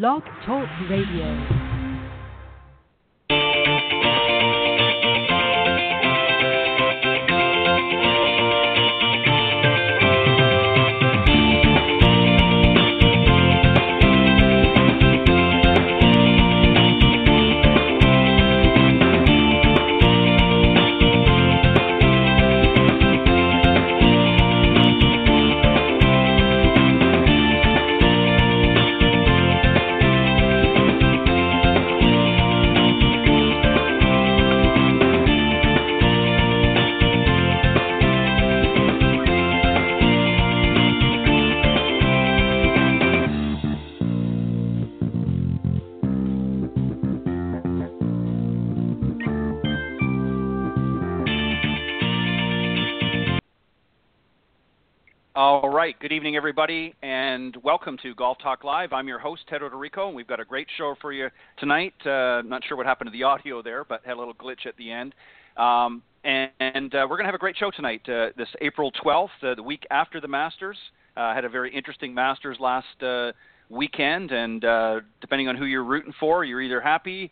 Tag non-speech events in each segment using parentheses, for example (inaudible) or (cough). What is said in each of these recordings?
Blog Talk Radio. Right. Good evening, everybody, and welcome to Golf Talk Live. I'm your host, Ted Oderico, and we've got a great show for you tonight. Uh, not sure what happened to the audio there, but had a little glitch at the end. Um, and, and uh, we're going to have a great show tonight. Uh, this April 12th, uh, the week after the Masters. Uh, had a very interesting Masters last uh, weekend, and depending on who you're rooting for, you're either happy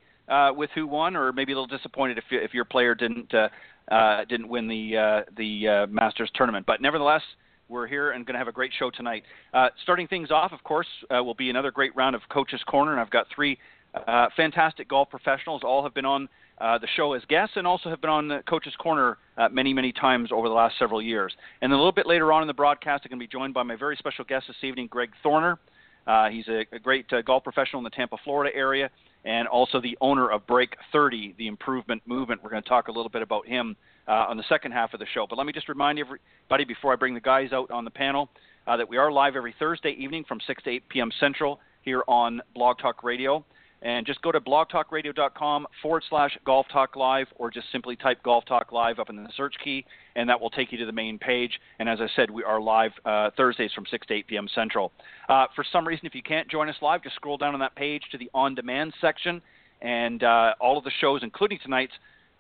with who won, or maybe a little disappointed if, if your player didn't didn't win the the Masters tournament. But nevertheless we're here and going to have a great show tonight. Uh, starting things off, of course, uh, will be another great round of Coach's Corner, and I've got three uh, fantastic golf professionals. All have been on uh, the show as guests and also have been on the Coach's Corner uh, many, many times over the last several years. And a little bit later on in the broadcast, I'm going to be joined by my very special guest this evening, Greg Thorner. Uh, he's a, a great golf professional in the Tampa, Florida area, and also the owner of Break 30, the improvement movement. We're going to talk a little bit about him uh, on the second half of the show. But let me just remind everybody before I bring the guys out on the panel uh, that we are live every Thursday evening from 6 to 8 p.m. Central here on Blog Talk Radio. And just go to blogtalkradio.com forward slash golf talk live or just simply type golf talk live up in the search key and that will take you to the main page. And as I said, we are live uh, Thursdays from 6 to 8 p.m. Central. Uh, for some reason, if you can't join us live, just scroll down on that page to the on demand section and uh, all of the shows, including tonight's,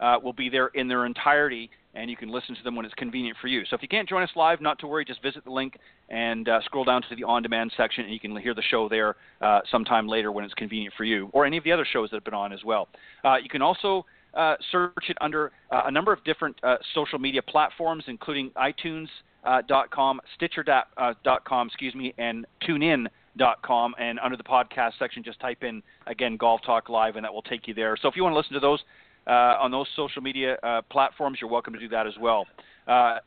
uh, will be there in their entirety, and you can listen to them when it's convenient for you. So if you can't join us live, not to worry, just visit the link and uh, scroll down to the on demand section, and you can hear the show there uh, sometime later when it's convenient for you, or any of the other shows that have been on as well. Uh, you can also uh, search it under uh, a number of different social media platforms, including iTunes.com, Stitcher.com, excuse me, and TuneIn.com. And under the podcast section, just type in again Golf Talk Live, and that will take you there. So if you want to listen to those on those social media uh, platforms, you're welcome to do that as well. Uh,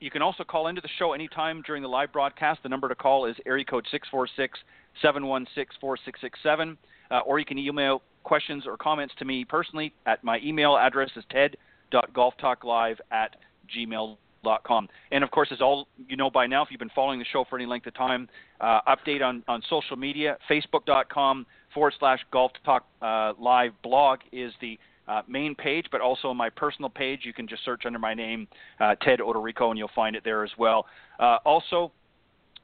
you can also call into the show anytime during the live broadcast. The number to call is area code 646 716 4667, or you can email questions or comments to me personally at my email address is ted.golftalklive at gmail.com. And of course, as all you know by now, if you've been following the show for any length of time, uh, update on, on social media, facebook.com forward slash golf talk uh, live blog is the uh, main page, but also my personal page. You can just search under my name, uh, Ted Oderico, and you'll find it there as well. Uh, also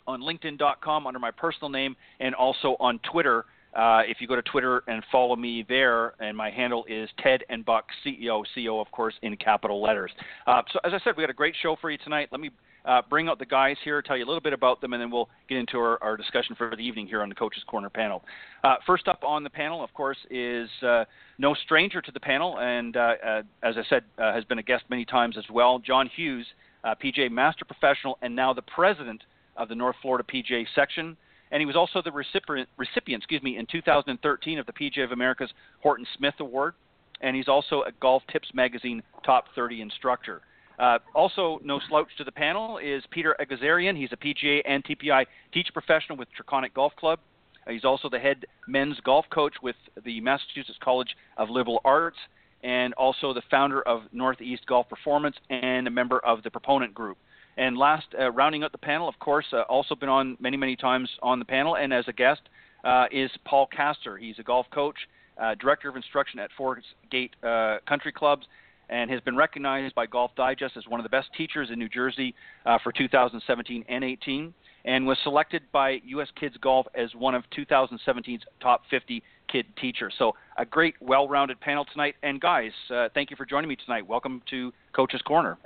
on LinkedIn.com under my personal name, and also on Twitter. Uh, if you go to Twitter and follow me there, and my handle is Ted and Buck CEO, CEO of course in capital letters. Uh, so as I said, we got a great show for you tonight. Let me uh, bring out the guys here, tell you a little bit about them, and then we'll get into our, our discussion for the evening here on the Coaches Corner panel. Uh, first up on the panel, of course, is uh, no stranger to the panel, and uh, as I said, has been a guest many times as well. John Hughes, PGA Master Professional, and now the president of the North Florida PGA section. And he was also the recipient, recipient, excuse me, in 2013 of the PGA of America's Horton Smith Award, and he's also a Golf Tips Magazine Top 30 instructor. Uh, also, no slouch to the panel is Peter Egazarian. He's a PGA and TPI teach professional with Traconic Golf Club. Uh, he's also the head men's golf coach with the Massachusetts College of Liberal Arts and also the founder of Northeast Golf Performance and a member of the Proponent Group. And last, uh, rounding out the panel, of course, uh, also been on many, many times on the panel and as a guest, uh, is Paul Kaster. He's a golf coach, uh, director of instruction at Forest Gate Country Clubs, and has been recognized by Golf Digest as one of the best teachers in New Jersey uh, for 2017 and 18, and was selected by U.S. Kids Golf as one of 2017's top 50 kid teachers. So a great, well-rounded panel tonight. And guys, uh, thank you for joining me tonight. Welcome to Coach's Corner.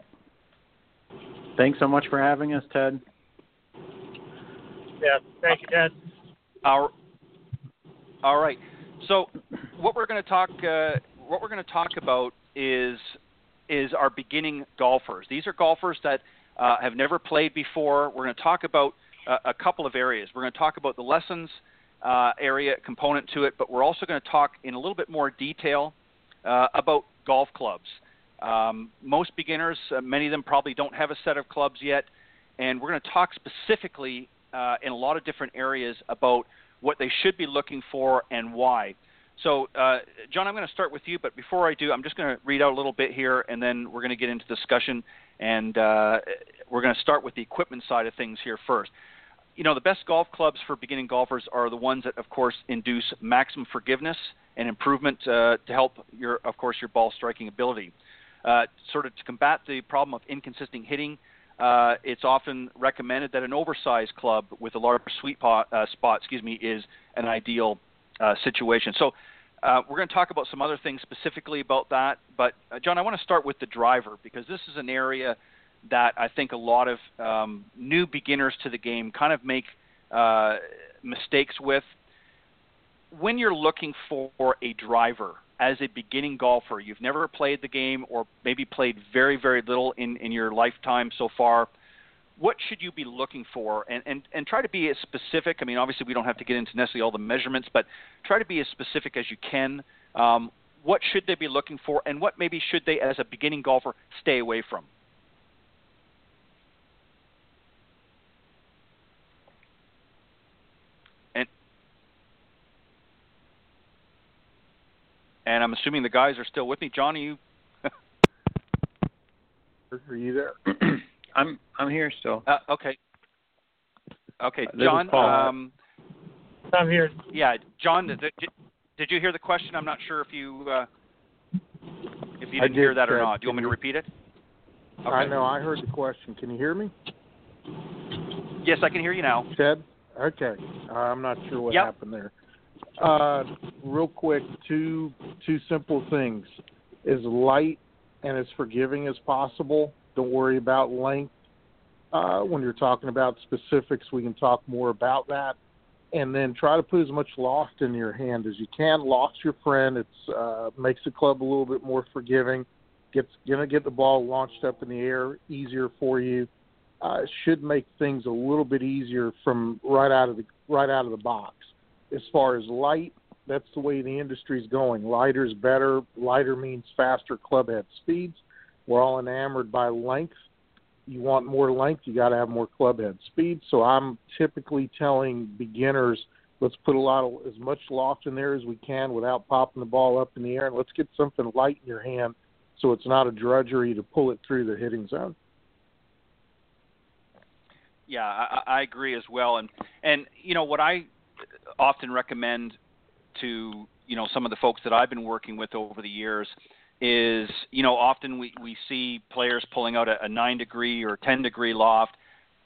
Thanks so much for having us, Ted. Yeah, thank you, Ted. Our All right. So, what we're going to talk uh, what we're going to talk about is is our beginning golfers. These are golfers that uh, have never played before. We're going to talk about uh, a couple of areas. We're going to talk about the lessons uh, area component to it, but we're also going to talk in a little bit more detail uh, about golf clubs. Um, most beginners, uh, many of them probably don't have a set of clubs yet, and we're going to talk specifically uh, in a lot of different areas about what they should be looking for and why. So, uh, John, I'm going to start with you, but before I do, I'm just going to read out a little bit here, and then we're going to get into discussion, and uh, we're going to start with the equipment side of things here first. You know, the best golf clubs for beginning golfers are the ones that, of course, induce maximum forgiveness and improvement uh, to help your, of course, your ball striking ability. Uh, sort of to combat the problem of inconsistent hitting, uh, it's often recommended that an oversized club with a larger sweet pot, uh, spot, excuse me, is an ideal uh, situation. So uh, we're going to talk about some other things specifically about that. But uh, John, I want to start with the driver because this is an area that I think a lot of um, new beginners to the game kind of make mistakes with. When you're looking for a driver as a beginning golfer, you've never played the game or maybe played very, very little in, in your lifetime so far. What should you be looking for? And, and, and try to be as specific. I mean obviously we don't have to get into necessarily all the measurements but try to be as specific as you can. Um, what should they be looking for and what maybe should they as a beginning golfer stay away from and i'm assuming the guys are still with me john are you are you there (clears throat) I'm I'm here still. Uh, okay. Okay, Uh, John. Um, I'm here. yeah, John. Did, did you hear the question? I'm not sure if you uh, if you didn't hear that or Ted. not. Do you want me to repeat it? Okay. I know. I heard the question. Can you hear me, Yes, I can hear you now. Ted? Okay. Uh, I'm not sure what Yep. happened there. Uh, real quick, two two simple things: as light and as forgiving as possible. Don't worry about length. Uh, when you're talking about specifics, we can talk more about that. And then try to put as much loft in your hand as you can. Loft's your friend. It's uh, makes the club a little bit more forgiving. Gets gonna get the ball launched up in the air easier for you. Uh, should make things a little bit easier from right out of the right out of the box. As far as light, that's the way the industry's going. Lighter is better. Lighter means faster club head speeds. We're all enamored by length. You want more length, you got to have more club head speed. So I'm typically telling beginners, let's put a lot of as much loft in there as we can without popping the ball up in the air, and let's get something light in your hand, so it's not a drudgery to pull it through the hitting zone. Yeah, I, I agree as well. And and you know what I often recommend to you know some of the folks that I've been working with over the years is you know often we we see players pulling out a, a nine degree or ten degree loft,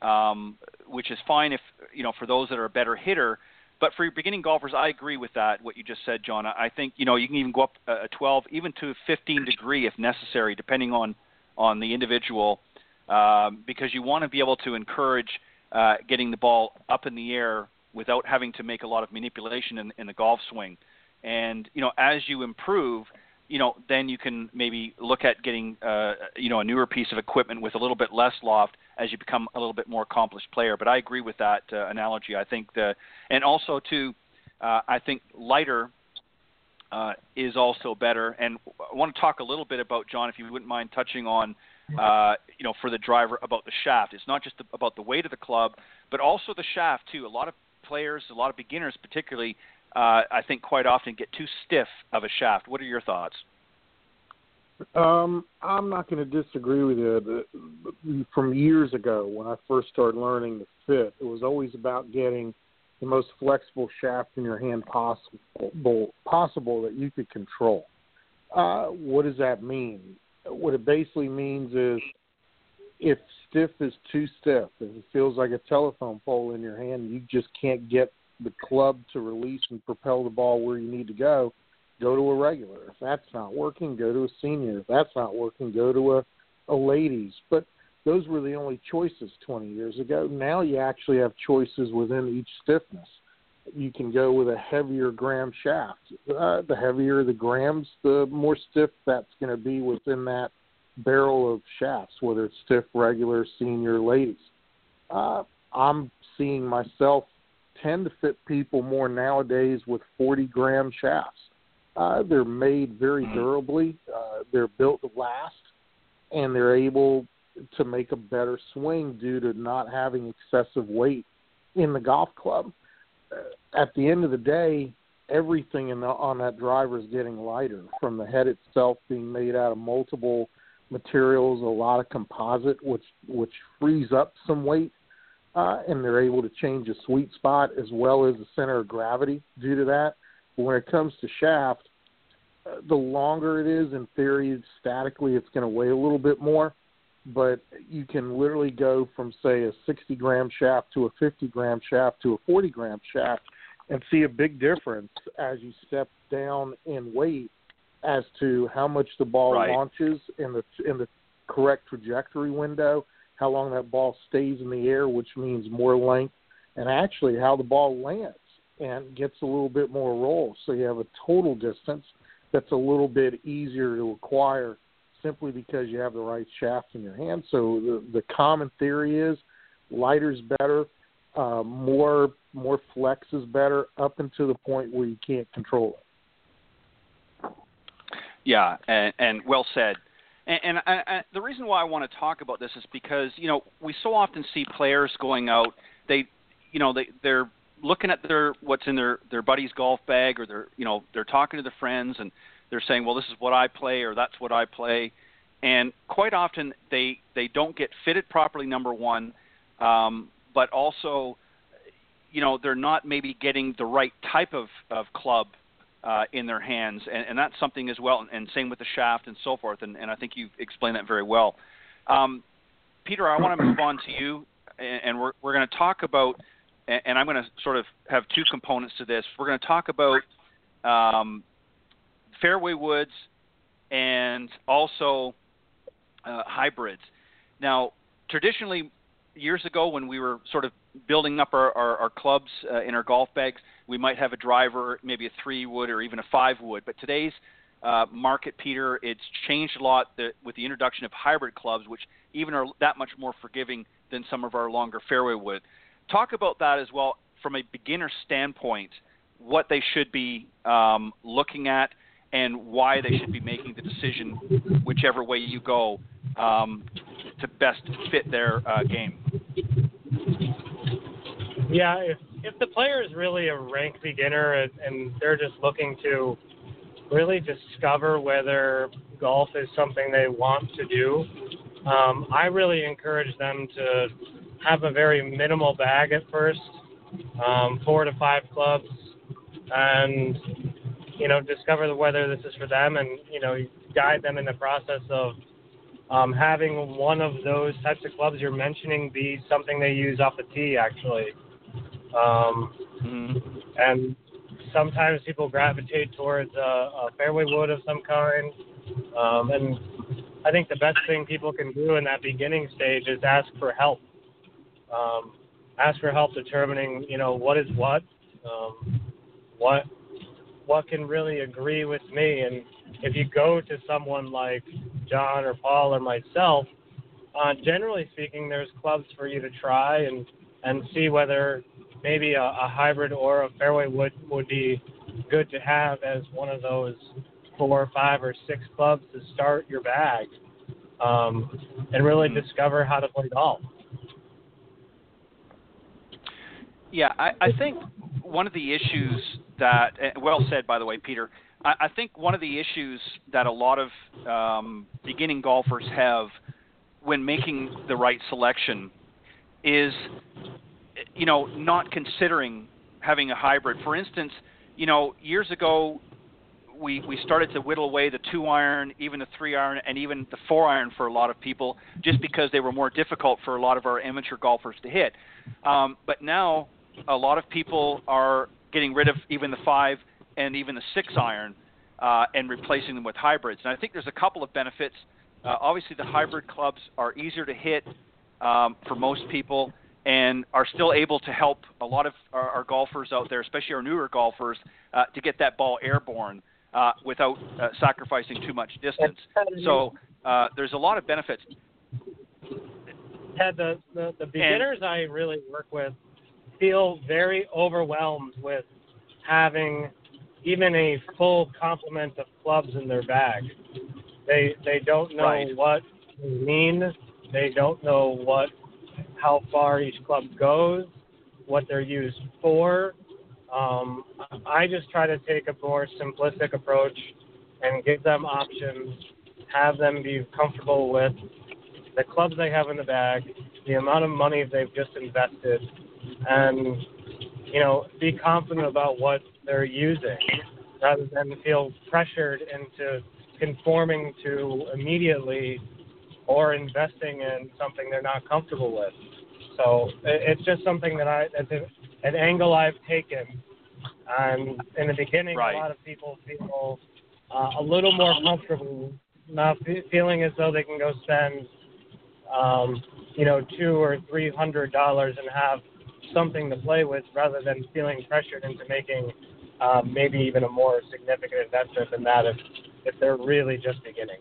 um, which is fine if you know for those that are a better hitter. But for your beginning golfers, I agree with that. What you just said, John. I think you know you can even go up a a 12, even to 15 degree if necessary, depending on on the individual, um, because you want to be able to encourage uh, getting the ball up in the air without having to make a lot of manipulation in, in the golf swing. And you know, as you improve, you know, then you can maybe look at getting uh, you know a newer piece of equipment with a little bit less loft as you become a little bit more accomplished player. But I agree with that uh, analogy. I think the and also too, uh, I think lighter uh, is also better. And I want to talk a little bit about John, if you wouldn't mind touching on, uh, you know, for the driver about the shaft. It's not just the, about the weight of the club, but also the shaft too. A lot of players, a lot of beginners, particularly, uh, I think quite often get too stiff of a shaft. What are your thoughts? Um, I'm not going to disagree with you. From years ago, when I first started learning the fit, it was always about getting the most flexible shaft in your hand possible, possible that you could control. Uh, what does that mean? What it basically means is if stiff is too stiff, if it feels like a telephone pole in your hand, you just can't get the club to release and propel the ball where you need to go, go to a regular. If that's not working, go to a senior. If that's not working, go to a, a ladies. But those were the only choices 20 years ago. Now you actually have choices within each stiffness. you can go with a heavier gram shaft. Uh, the heavier the grams, the more stiff that's going to be within that barrel of shafts, whether it's stiff, regular, senior, ladies. Uh, I'm seeing myself tend to fit people more nowadays with 40 gram shafts. Uh, they're made very Mm-hmm. durably. Uh, they're built to last, and they're able to make a better swing due to not having excessive weight in the golf club. Uh, at the end of the day, everything in the, on that driver is getting lighter, from the head itself being made out of multiple materials, a lot of composite, which which frees up some weight, uh, and they're able to change the sweet spot as well as the center of gravity due to that. But when it comes to shaft, uh, the longer it is, in theory, statically, it's going to weigh a little bit more. But you can literally go from, say, a 60 gram shaft to a 50 gram shaft to a 40 gram shaft and see a big difference as you step down in weight as to how much the ball Right. launches in the in the correct trajectory window, how long that ball stays in the air, which means more length, and actually how the ball lands and gets a little bit more roll. So you have a total distance that's a little bit easier to acquire simply because you have the right shaft in your hand. So the, the common theory is lighter is better, uh, more more flex is better, up until the point where you can't control it. Yeah, and, and well said. And, and I, I, the reason why I want to talk about this is because you know we so often see players going out. They, you know, they they're looking at their what's in their their buddy's golf bag, or they're you know they're talking to their friends, and they're saying, well, this is what I play, or that's what I play. And quite often they they don't get fitted properly. Number one, um, but also, you know, they're not maybe getting the right type of of club uh, in their hands, and, and that's something as well. And same with the shaft and so forth. And, and I think you've explained that very well. Um, Peter, I want to move on to you, and, we're we're going to talk about, and, and I'm going to sort of have two components to this. We're going to talk about um, fairway woods and also uh, hybrids. Now, traditionally, years ago when we were sort of building up our, our, our clubs uh, in our golf bags, we might have a driver, maybe a three wood or even a five wood. But today's uh, market, Peter, it's changed a lot with the introduction of hybrid clubs, which even are that much more forgiving than some of our longer fairway wood. Talk about that as well from a beginner standpoint, what they should be um, looking at and why they should be making the decision, whichever way you go, um, to best fit their uh, game. Yeah, if if the player is really a rank beginner and, and they're just looking to really discover whether golf is something they want to do, um, I really encourage them to have a very minimal bag at first, um, four to five clubs, and you know discover whether this is for them, and you know guide them in the process of um, having one of those types of clubs you're mentioning be something they use off the tee actually. Um, Mm-hmm. and sometimes people gravitate towards a, a fairway wood of some kind. Um, and I think the best thing people can do in that beginning stage is ask for help. Um, ask for help determining, you know, what is what, um, what what can really agree with me. And if you go to someone like John or Paul or myself, uh, generally speaking, there's clubs for you to try and and see whether maybe a, a hybrid or a fairway would would be good to have as one of those four, or five, or six clubs to start your bag, um, and really Mhm. discover how to play golf. Yeah, I, I think one of the issues that, eh, well said, by the way, Peter. I, I think one of the issues that a lot of um, beginning golfers have when making the right selection is, you know, not considering having a hybrid. For instance, you know, years ago, we, we started to whittle away the two iron, even the three iron, and even the four iron for a lot of people, just because they were more difficult for a lot of our amateur golfers to hit. Um, but now, a lot of people are getting rid of even the five and even the six iron uh, and replacing them with hybrids. And I think there's a couple of benefits. Uh, obviously, the hybrid clubs are easier to hit um, for most people. And are still able to help a lot of our, our golfers out there, especially our newer golfers, uh, to get that ball airborne uh, without uh, sacrificing too much distance. So uh, there's a lot of benefits. Ted, the, the, the beginners and, I really work with feel very overwhelmed with having even a full complement of clubs in their bag. They they don't know right. what they mean. They don't know what how far each club goes, what they're used for. Um, I just try to take a more simplistic approach and give them options, have them be comfortable with the clubs they have in the bag, the amount of money they've just invested, and you know, be confident about what they're using rather than feel pressured into conforming to immediately or investing in something they're not comfortable with. So it's just something that I, it's an angle I've taken. And in the beginning, right. a lot of people feel uh, a little more comfortable, not feeling as though they can go spend, um, you know, two or three hundred dollars and have something to play with, rather than feeling pressured into making um, maybe even a more significant investment than that if if they're really just beginning.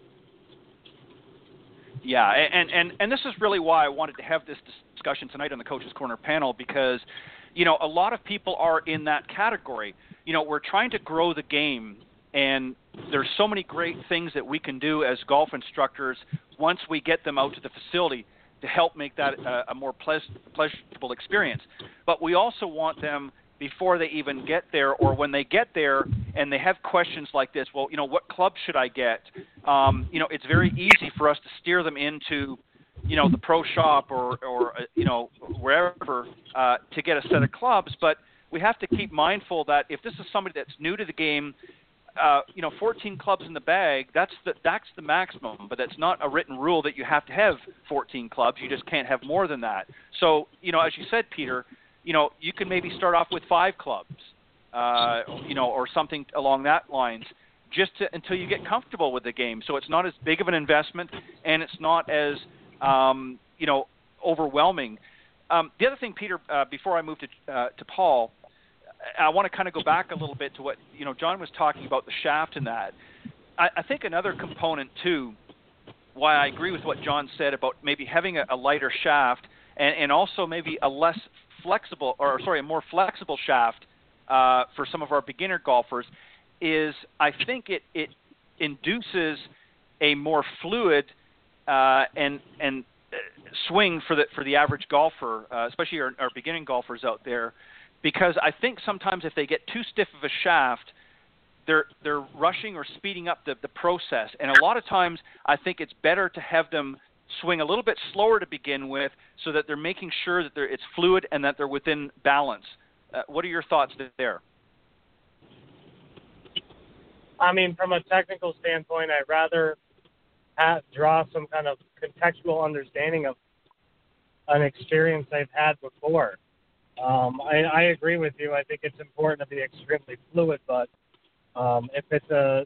Yeah, and and and this is really why I wanted to have this discussion tonight on the Coaches Corner panel because, you know, a lot of people are in that category. You know, we're trying to grow the game, and there's so many great things that we can do as golf instructors once we get them out to the facility to help make that a, a more pleasurable experience. But we also want them before they even get there or when they get there and they have questions like this well you know what club should i get? Um, you know it's very easy for us to steer them into you know the pro shop or or uh, you know wherever uh, to get a set of clubs but we have to keep mindful that if this is somebody that's new to the game uh, you know 14 clubs in the bag that's the that's the maximum but that's not a written rule that you have to have 14 clubs. You just can't have more than that. So you know as you said peter you know, you can maybe start off with five clubs, uh, you know, or something along that lines, just to, until you get comfortable with the game. So it's not as big of an investment, and it's not as, um, you know, overwhelming. Um, the other thing, Peter, uh, before I move to uh, to Paul, I want to kind of go back a little bit to what you know John was talking about the shaft and that. I, I think another component too, why I agree with what John said about maybe having a, a lighter shaft and, and also maybe a less flexible, or sorry, a more flexible shaft uh, for some of our beginner golfers is I think it it induces a more fluid uh, and and uh, swing for the for the average golfer, uh, especially our, our beginning golfers out there, because I think sometimes if they get too stiff of a shaft, they're they're rushing or speeding up the, the process. And a lot of times, I think it's better to have them swing a little bit slower to begin with so that they're making sure that it's fluid and that they're within balance. Uh, what are your thoughts there? I mean, from a technical standpoint, I'd rather have, draw some kind of contextual understanding of an experience they've had before. Um, I, I agree with you. I think it's important to be extremely fluid, but um, if it's a,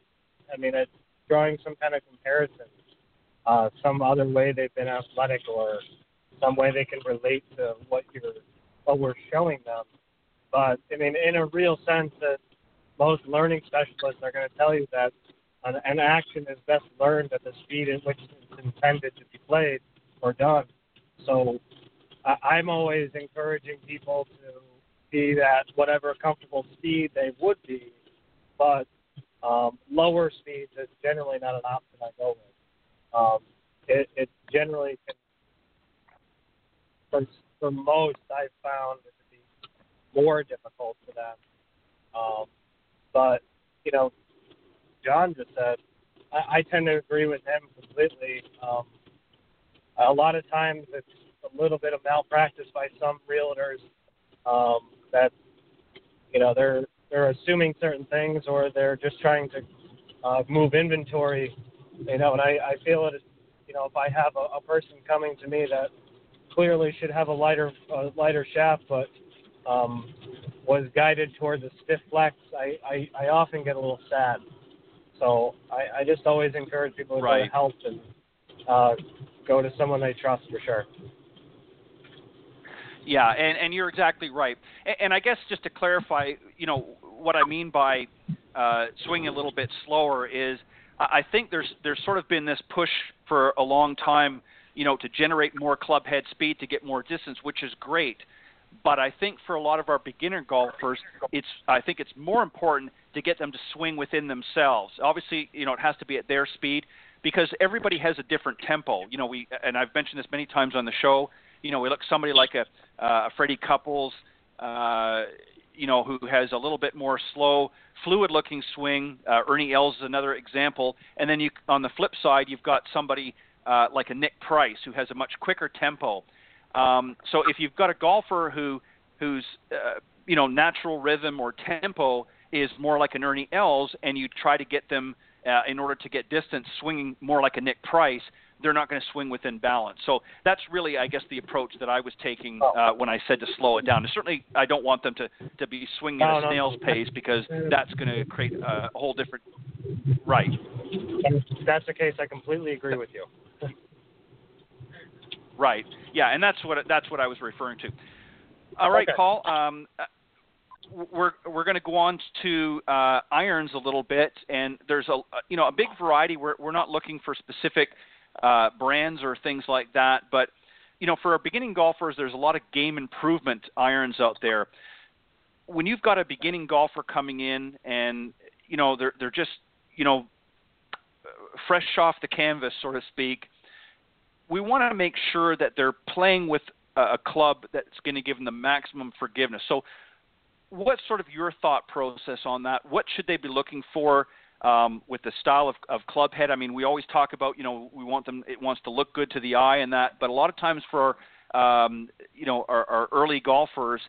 I mean, it's drawing some kind of comparison uh, some other way they've been athletic or some way they can relate to what you're what we're showing them. But I mean, in a real sense, that most learning specialists are going to tell you that an, an action is best learned at the speed in which it's intended to be played or done. So I, I'm always encouraging people to be at whatever comfortable speed they would be, but um, lower speeds is generally not an option I go with um, it, it generally can, for, for most, I've found it to be more difficult for them. Um, but, you know, John just said, I, I tend to agree with him completely. Um, a lot of times it's a little bit of malpractice by some realtors um, that, you know, they're they're assuming certain things or they're just trying to uh, move inventory you know, and I, I feel it. You know, if I have a, a person coming to me that clearly should have a lighter a lighter shaft, but um, was guided towards a stiff flex, I, I, I often get a little sad. So I, I just always encourage people to right. go to help and uh, go to someone they trust for sure. Yeah, and, and you're exactly right. And, and I guess just to clarify, you know, what I mean by uh, swinging a little bit slower is I think there's there's sort of been this push for a long time, you know, to generate more club head speed to get more distance, which is great. But I think for a lot of our beginner golfers, it's I think it's more important to get them to swing within themselves. Obviously, you know, it has to be at their speed because everybody has a different tempo. You know, we and I've mentioned this many times on the show. You know, we look somebody like a uh, Freddie Couples, uh, you know, who has a little bit more slow, fluid-looking swing. Uh, Ernie Els is another example. And then you, on the flip side, you've got somebody uh, like a Nick Price who has a much quicker tempo. Um, so if you've got a golfer who whose uh, you know natural rhythm or tempo is more like an Ernie Els, and you try to get them uh, in order to get distance swinging more like a Nick Price, they're not going to swing within balance. So that's really, I guess, the approach that I was taking uh, when I said to slow it down. And certainly, I don't want them to to be swinging at a snail's pace because that's going to create a whole different. Right. If that's the case, I completely agree with you. right. Yeah, and that's what that's what I was referring to. All right, Okay. Paul. Um, we're we're going to go on to uh, irons a little bit, and there's a you know a big variety. We're we're not looking for specific uh, brands or things like that, but you know for our beginning golfers, there's a lot of game improvement irons out there. When you've got a beginning golfer coming in, and you know they're they're just you know fresh off the canvas, so to speak, we want to make sure that they're playing with a club that's going to give them the maximum forgiveness. So what's sort of your thought process on that? What should they be looking for um, with the style of, of club head? I mean, we always talk about, you know, we want them, it wants to look good to the eye and that, but a lot of times for, um, you know, our, our early golfers,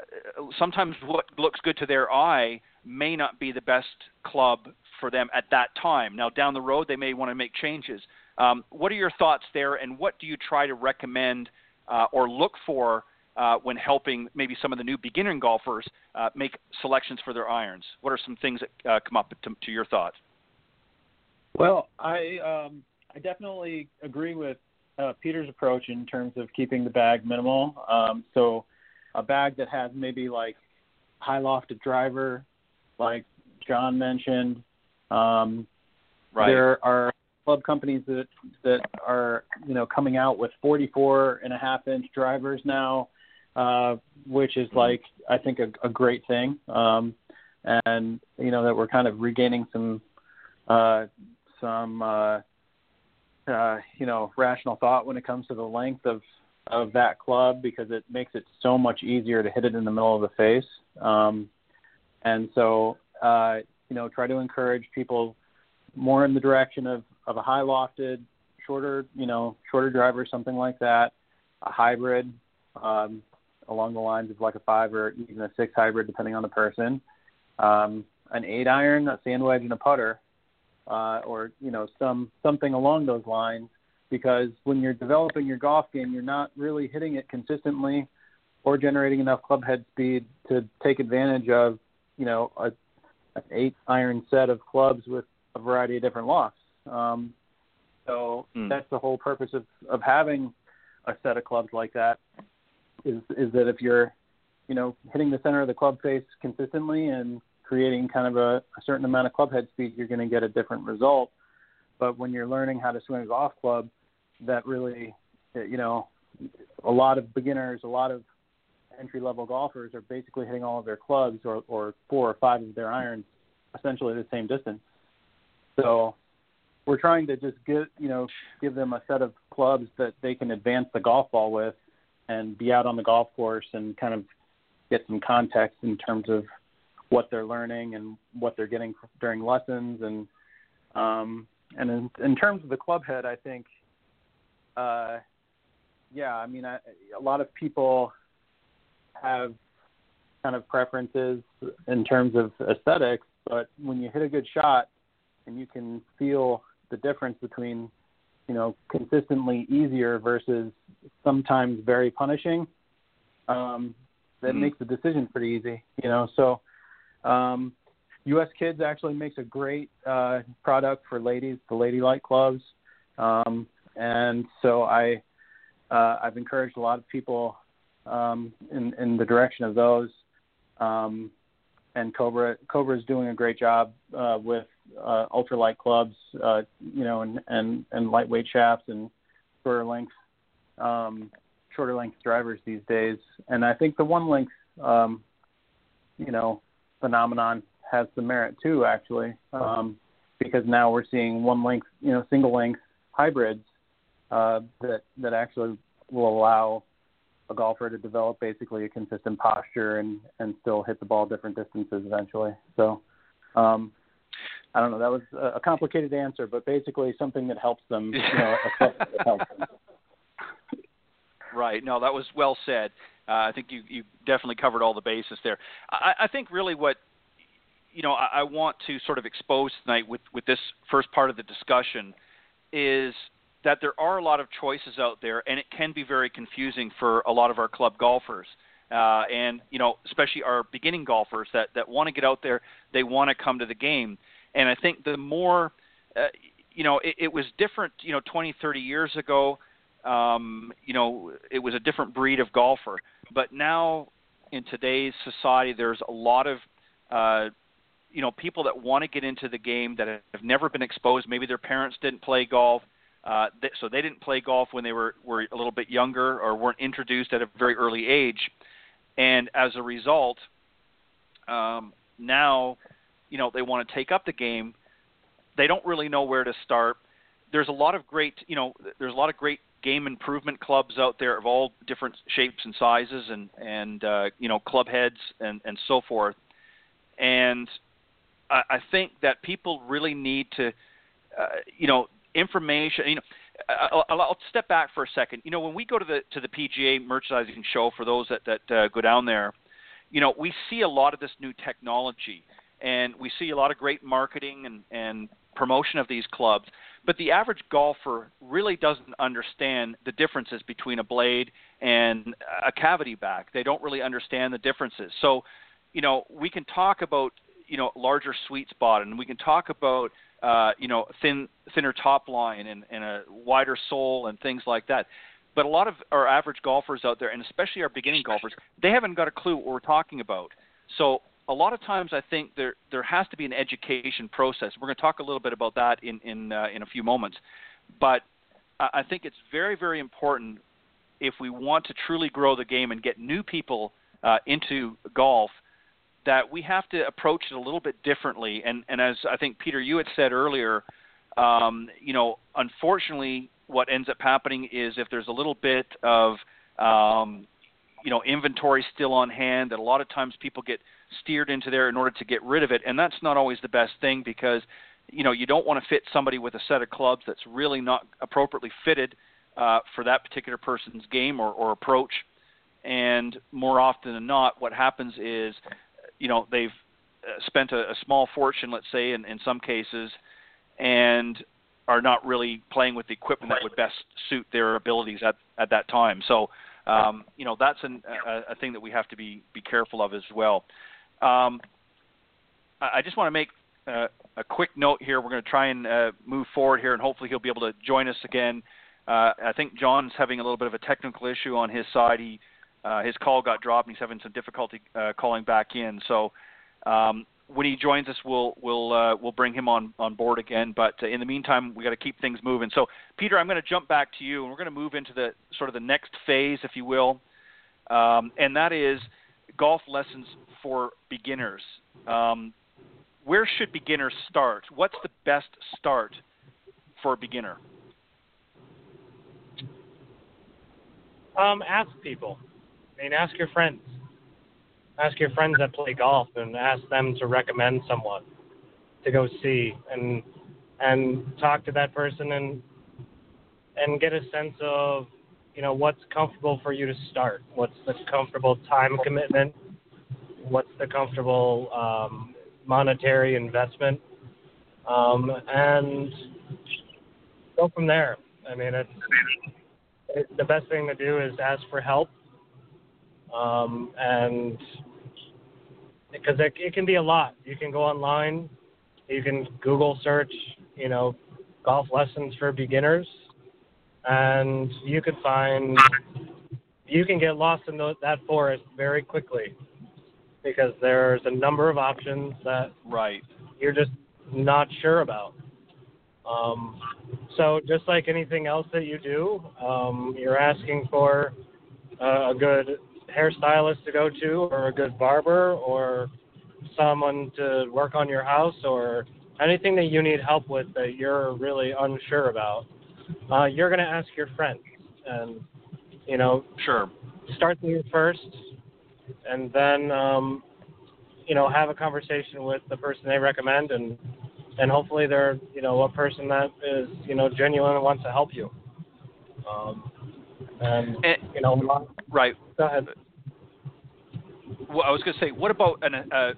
uh, sometimes what looks good to their eye may not be the best club for them at that time. Now, down the road, they may want to make changes. Um, what are your thoughts there, and what do you try to recommend uh, or look for uh, when helping maybe some of the new beginner golfers uh, make selections for their irons? What are some things that uh, come up to, to your thoughts? Well, I um, I definitely agree with uh, Peter's approach in terms of keeping the bag minimal. Um, so a bag that has maybe like high lofted driver, like John mentioned. Um, Right. There are club companies that that are you know coming out with 44 and a half inch drivers now, uh, which is like I think a, a great thing. Um, and you know that we're kind of regaining some uh, some uh, uh, you know rational thought when it comes to the length of of that club because it makes it so much easier to hit it in the middle of the face. Um, and so uh, you know try to encourage people more in the direction of, of a high lofted, shorter, you know, shorter driver, something like that, a hybrid, um, along the lines of like a five or even a six hybrid, depending on the person, um, an eight iron, a sand wedge, and a putter, uh, or you know, some something along those lines. Because when you're developing your golf game, you're not really hitting it consistently or generating enough club head speed to take advantage of, you know, a, an eight iron set of clubs with a variety of different lofts. Um, so Hmm. that's the whole purpose of, of having a set of clubs like that is is that if you're, you know, hitting the center of the club face consistently and creating kind of a, a certain amount of club head speed, you're going to get a different result. But when you're learning how to swing a golf club, that really, you know, a lot of beginners, a lot of entry level golfers are basically hitting all of their clubs or, or four or five of their irons essentially the same distance. So we're trying to just get you know give them a set of clubs that they can advance the golf ball with and be out on the golf course and kind of get some context in terms of what they're learning and what they're getting during lessons. And um and in, in terms of the club head I think uh yeah I mean I, a lot of people have kind of preferences in terms of aesthetics but when you hit a good shot and you can feel the difference between you know consistently easier versus sometimes very punishing um that Mhm. makes the decision pretty easy you know so um U.S. Kids actually makes a great uh product for ladies the ladylike clubs um and so i uh i've encouraged a lot of people um, in in the direction of those. Um, and Cobra Cobra is doing a great job uh, with uh, ultralight clubs, uh, you know, and, and and lightweight shafts and shorter length um, shorter length drivers these days. And I think the one length, um, you know, phenomenon has some merit too, actually, um, because now we're seeing one length, you know, single length hybrids uh, that that actually will allow a golfer to develop basically a consistent posture and and still hit the ball different distances eventually. So. Um, I don't know. That was a complicated answer, but basically something that helps them. You know, (laughs) helps them. Right. No, that was well said. Uh, I think you you definitely covered all the bases there. I, I think really what you know I, I want to sort of expose tonight with with this first part of the discussion is that there are a lot of choices out there, and it can be very confusing for a lot of our club golfers. Uh, and you know, especially our beginning golfers that that want to get out there, they want to come to the game. And I think the more, uh, you know, it, it was different, you know, 20, 30 years ago. Um, you know, it was a different breed of golfer. But now, in today's society, there's a lot of uh, you know people that want to get into the game that have never been exposed. Maybe their parents didn't play golf, uh, so they didn't play golf when they were were a little bit younger or weren't introduced at a very early age, and as a result, um, now you know they want to take up the game. They don't really know where to start. There's a lot of great you know there's a lot of great game improvement clubs out there of all different shapes and sizes and and uh, you know club heads and and so forth. And I, I think that people really need to, uh, you know, information. You know, I'll, I'll step back for a second. You know, when we go to the to the PGA merchandising show, for those that that uh, go down there, you know, we see a lot of this new technology, and we see a lot of great marketing and and promotion of these clubs. But the average golfer really doesn't understand the differences between a blade and a cavity back. They don't really understand the differences. So, you know, we can talk about you know larger sweet spot, and we can talk about uh, you know thin thinner top line and, and a wider sole and things like that. But a lot of our average golfers out there, and especially our beginning golfers, they haven't got a clue what we're talking about. So a lot of times, I think there there has to be an education process. We're going to talk a little bit about that in in uh, in a few moments. But I think it's very very important if we want to truly grow the game and get new people uh, into golf that we have to approach it a little bit differently. And, and as I think Peter, you had said earlier, um, you know, unfortunately, what ends up happening is if there's a little bit of, um, you know, inventory still on hand, that a lot of times people get steered into there in order to get rid of it, and that's not always the best thing because, you know, you don't want to fit somebody with a set of clubs that's really not appropriately fitted uh, for that particular person's game or, or approach. And more often than not, what happens is you know they've uh, spent a, a small fortune, let's say, in, in some cases, and are not really playing with the equipment that would best suit their abilities at at that time. So, um, you know, that's an, a, a thing that we have to be be careful of as well. Um, I, just want to make uh, a quick note here. We're going to try and uh, move forward here, and hopefully he'll be able to join us again. Uh, I think John's having a little bit of a technical issue on his side. He uh, his call got dropped, and he's having some difficulty uh, calling back in. So um, when he joins us, we'll we'll uh, we'll bring him on on board again. But in the meantime, we got to keep things moving. So Peter, I'm going to jump back to you, and we're going to move into the sort of the next phase, if you will, um, and that is golf lessons for beginners. Um, where should beginners start? What's the best start for a beginner? Um, ask people. I mean, ask your friends. Ask your friends that play golf and ask them to recommend someone to go see and and talk to that person and and get a sense of you know what's comfortable for you to start. What's the comfortable time commitment? What's the comfortable um, monetary investment? Um, and go from there. I mean, it's, it, the best thing to do is ask for help um, and because it, it can be a lot. You can go online, you can Google search, you know, golf lessons for beginners, and you could find you can get lost in those, that forest very quickly because there's a number of options that right you're just not sure about. Um, so just like anything else that you do, um, you're asking for uh, a good hairstylist to go to, or a good barber, or someone to work on your house, or anything that you need help with that you're really unsure about. Uh, you're going to ask your friends, and you know, sure, start there first, and then um, you know have a conversation with the person they recommend, and and hopefully they're you know a person that is you know genuine and wants to help you. Um, and, and you know, right. Go ahead. Well, I was going to say, what about an, uh,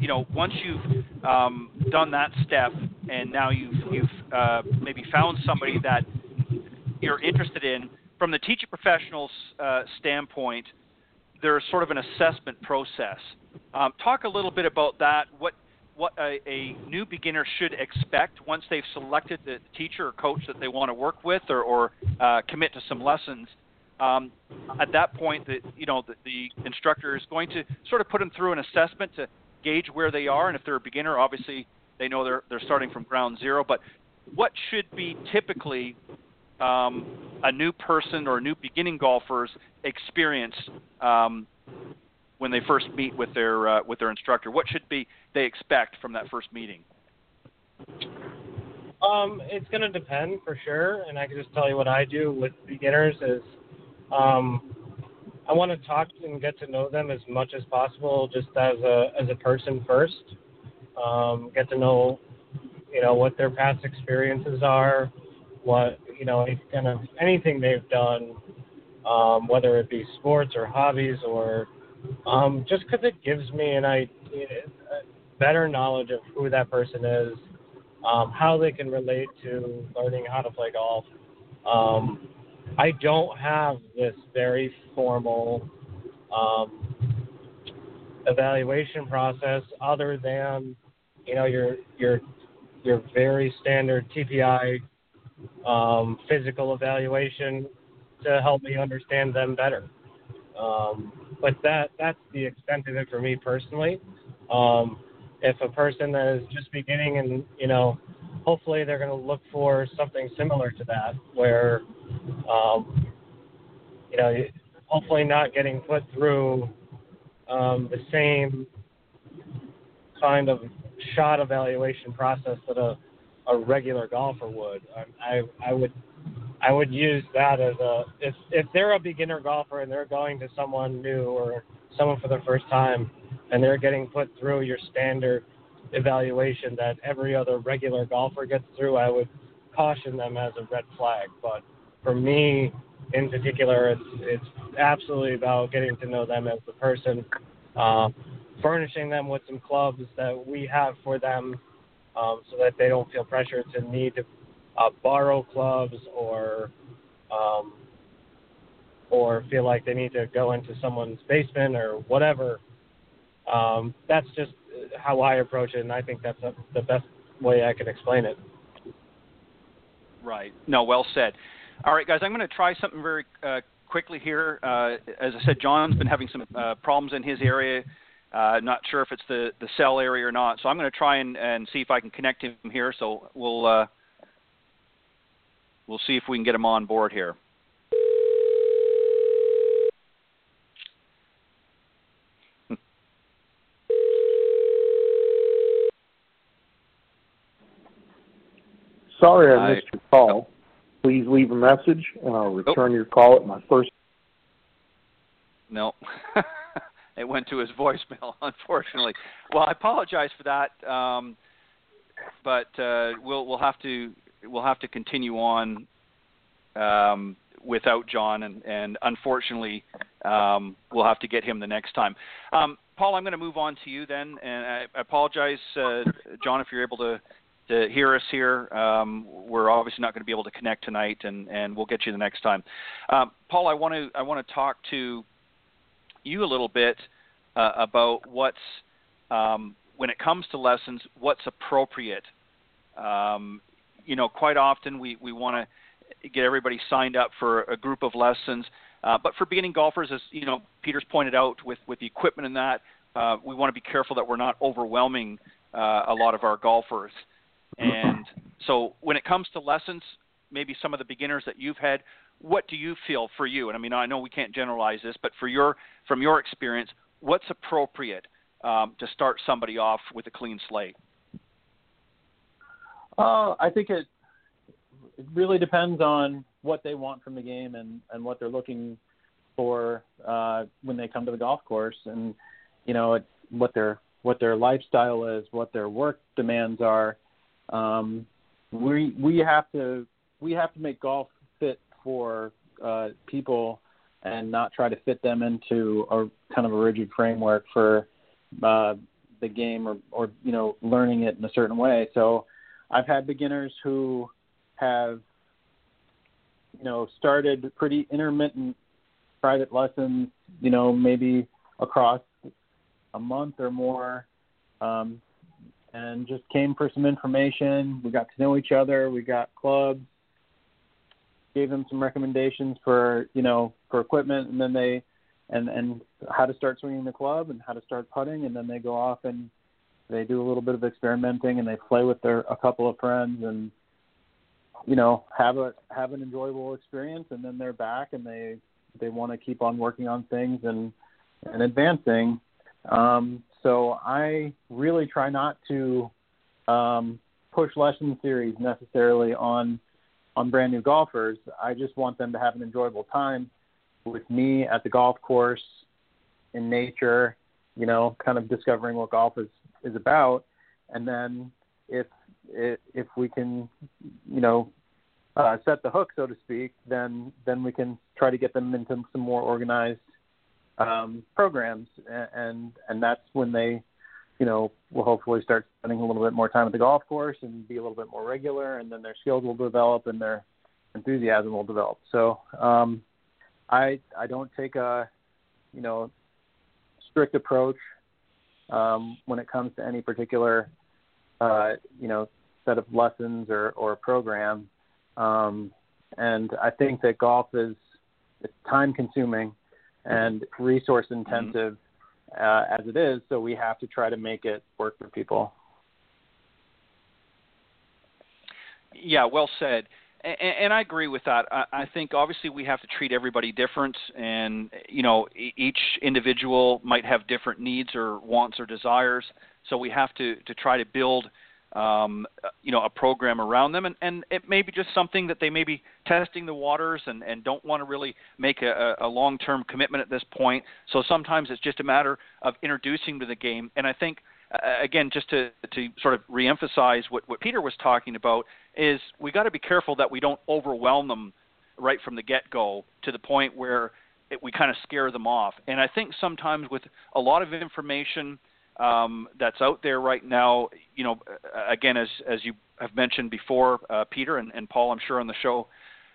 you know, once you've um, done that step and now you've you've uh, maybe found somebody that you're interested in, from the teaching professional's uh, standpoint, there's sort of an assessment process. Um, talk a little bit about that. What what a, a, new beginner should expect once they've selected the teacher or coach that they want to work with or, or uh, commit to some lessons. Um, at that point, the, you know the, the, instructor is going to sort of put them through an assessment to gauge where they are, and if they're a beginner, obviously they know they're they're starting from ground zero. But what should be typically um, a new person or a new beginning golfer's experience um, when they first meet with their uh, with their instructor? What should be they expect from that first meeting? Um, it's going to depend for sure, and I can just tell you what I do with beginners is um, I want to talk and get to know them as much as possible, just as a as a person first. Um, get to know, you know, what their past experiences are, what you know, kind of anything they've done, um, whether it be sports or hobbies or um, just because it gives me an idea, better knowledge of who that person is, um, how they can relate to learning how to play golf. Um, I don't have this very formal um, evaluation process other than you know your your your very standard TPI um, physical evaluation to help me understand them better. Um, but that that's the extent of it for me personally. Um, if a person that is just beginning and you know, hopefully they're going to look for something similar to that, where um, you know, hopefully not getting put through um, the same kind of shot evaluation process that a, a regular golfer would. I, I, I would I would use that as a if if they're a beginner golfer and they're going to someone new or someone for the first time and they're getting put through your standard evaluation that every other regular golfer gets through, I would caution them as a red flag. But for me in particular, it's it's absolutely about getting to know them as the person, uh, furnishing them with some clubs that we have for them, um, so that they don't feel pressure to need to uh, borrow clubs or um, or feel like they need to go into someone's basement or whatever. Um, that's just how I approach it, and I think that's a, the best way I can explain it. Right. No, well said. All right, guys, I'm going to try something very uh, quickly here. Uh, as I said, John's been having some uh, problems in his area. Uh, not sure if it's the, the cell area or not, so I'm going to try and, and see if I can connect him here. So we'll uh, we'll see if we can get him on board here. Sorry I missed your call. Please leave a message, and I'll return your call at my first. No, (laughs) it went to his voicemail, (laughs) unfortunately. Well, I apologize for that, um, but uh, we'll we'll have to we'll have to continue on um, without John, and, and unfortunately, um, we'll have to get him the next time. Um, Paul, I'm going to move on to you then, and I apologize, uh, John, if you're able to to hear us here. Um, we're obviously not going to be able to connect tonight, and, and we'll get you the next time. Um, Paul, I want to I want to talk to you a little bit uh, about what's um, when it comes to lessons, what's appropriate. Um, you know, quite often we we want to get everybody signed up for a group of lessons. Uh, but for beginning golfers, as you know, Peter's pointed out with with the equipment and that, uh, we want to be careful that we're not overwhelming uh, a lot of our golfers. And so, when it comes to lessons, maybe some of the beginners that you've had, what do you feel for you? And I mean, I know we can't generalize this, but for your from your experience, what's appropriate um, to start somebody off with a clean slate? Uh, I think it it really depends on what they want from the game and and what they're looking for uh, when they come to the golf course, and you know it, what their what their lifestyle is, what their work demands are. Um, we we have to we have to make golf fit for uh, people and not try to fit them into a kind of a rigid framework for uh, the game or or you know learning it in a certain way. So I've had beginners who have you know started pretty intermittent private lessons, you know maybe across a month or more, um, and just came for some information. We got to know each other. We got clubs. Gave them some recommendations for you know for equipment, and then they and and how to start swinging the club and how to start putting, and then they go off and they do a little bit of experimenting and they play with their a couple of friends and you know have a have an enjoyable experience and then they're back and they they want to keep on working on things and and advancing um so i really try not to um push lesson series necessarily on on brand new golfers. I just want them to have an enjoyable time with me at the golf course in nature you know kind of discovering what golf is is about. And then if if we can you know uh, set the hook, so to speak, then then we can try to get them into some more organized um, programs, and and that's when they, you know, will hopefully start spending a little bit more time at the golf course and be a little bit more regular, and then their skills will develop and their enthusiasm will develop. So um, I I don't take a you know strict approach um, when it comes to any particular uh, you know set of lessons or or program. Um, and I think that golf is it's time consuming and resource intensive mm-hmm. uh, as it is, so we have to try to make it work for people. Yeah, well said. And, and I agree with that. I, I think obviously we have to treat everybody different, and you know each individual might have different needs or wants or desires. So we have to to try to build um, you know, a program around them, and, and it may be just something that they may be testing the waters and, and don't want to really make a, a long-term commitment at this point. So sometimes it's just a matter of introducing to the game. And I think, uh, again, just to, to sort of reemphasize what, what Peter was talking about, is we got to be careful that we don't overwhelm them right from the get-go to the point where it, we kind of scare them off. And I think sometimes with a lot of information – um, that's out there right now. You know, again, as as you have mentioned before, uh, Peter and, and Paul, I'm sure on the show,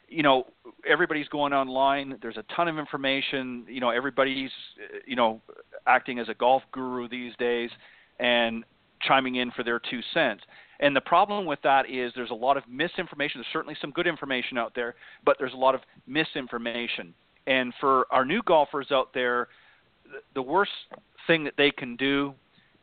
you know, everybody's going online. There's a ton of information. You know, everybody's you know acting as a golf guru these days and chiming in for their two cents. And the problem with that is there's a lot of misinformation. There's certainly some good information out there, but there's a lot of misinformation. And for our new golfers out there, the worst thing that they can do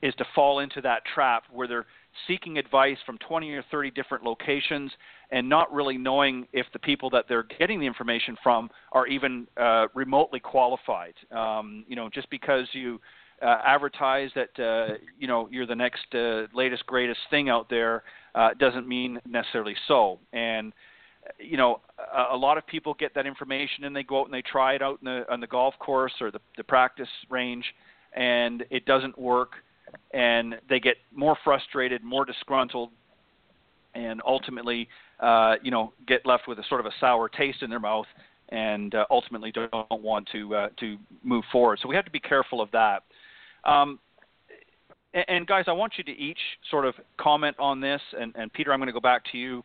is to fall into that trap where they're seeking advice from 20 or 30 different locations and not really knowing if the people that they're getting the information from are even uh, remotely qualified. Um, you know, just because you uh, advertise that uh, you know you're the next uh, latest greatest thing out there uh, doesn't mean necessarily so. And you know, a, a lot of people get that information and they go out and they try it out the, on the golf course or the, the practice range, and it doesn't work and they get more frustrated, more disgruntled, and ultimately, uh, you know, get left with a sort of a sour taste in their mouth, and uh, ultimately don't want to uh, to move forward. So we have to be careful of that. Um, and, guys, I want you to each sort of comment on this. And, and Peter, I'm going to go back to you.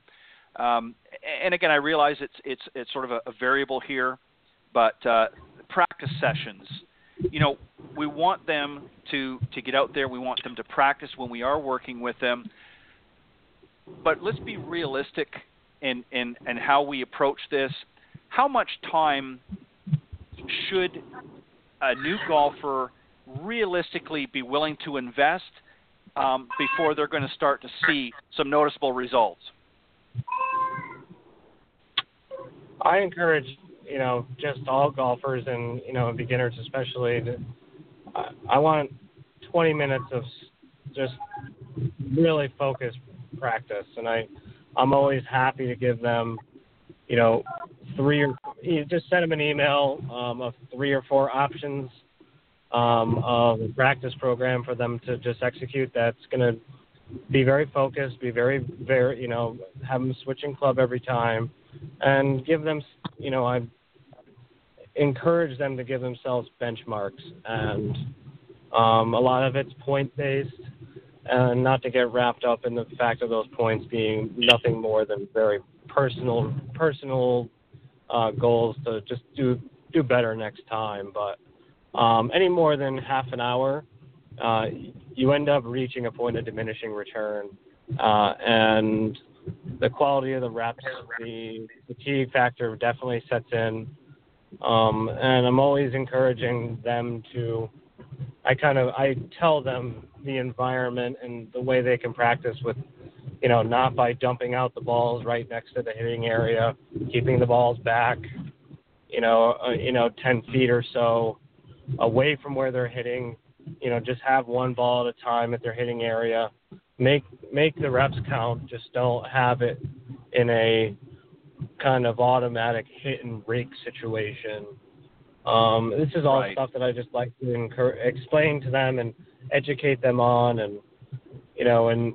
Um, and again, I realize it's it's it's sort of a, a variable here, but uh, practice sessions you know, we want them to to get out there. We want them to practice when we are working with them. But let's be realistic in in, in how we approach this. How much time should a new golfer realistically be willing to invest um, before they're going to start to see some noticeable results? I encourage you know just all golfers and you know beginners especially. To, I, I want 20 minutes of just really focused practice, and I I'm always happy to give them you know three or you just send them an email um, of three or four options um, of a practice program for them to just execute. That's going to be very focused, be very, very, you know, have them switching club every time, and give them, you know, I encourage them to give themselves benchmarks, and um, a lot of it's point based, and not to get wrapped up in the fact of those points being nothing more than very personal, personal uh, goals to just do do better next time, but um, any more than half an hour, uh, you end up reaching a point of diminishing return, uh, and the quality of the reps, the fatigue factor definitely sets in. Um, and I'm always encouraging them to. I kind of I tell them the environment and the way they can practice with, you know, not by dumping out the balls right next to the hitting area, keeping the balls back, you know, uh, you know, 10 feet or so, away from where they're hitting. You know, just have one ball at a time at their hitting area. Make make the reps count. Just don't have it in a kind of automatic hit and rake situation. Um, this is all right. stuff that I just like to incur- explain to them and educate them on, and you know, and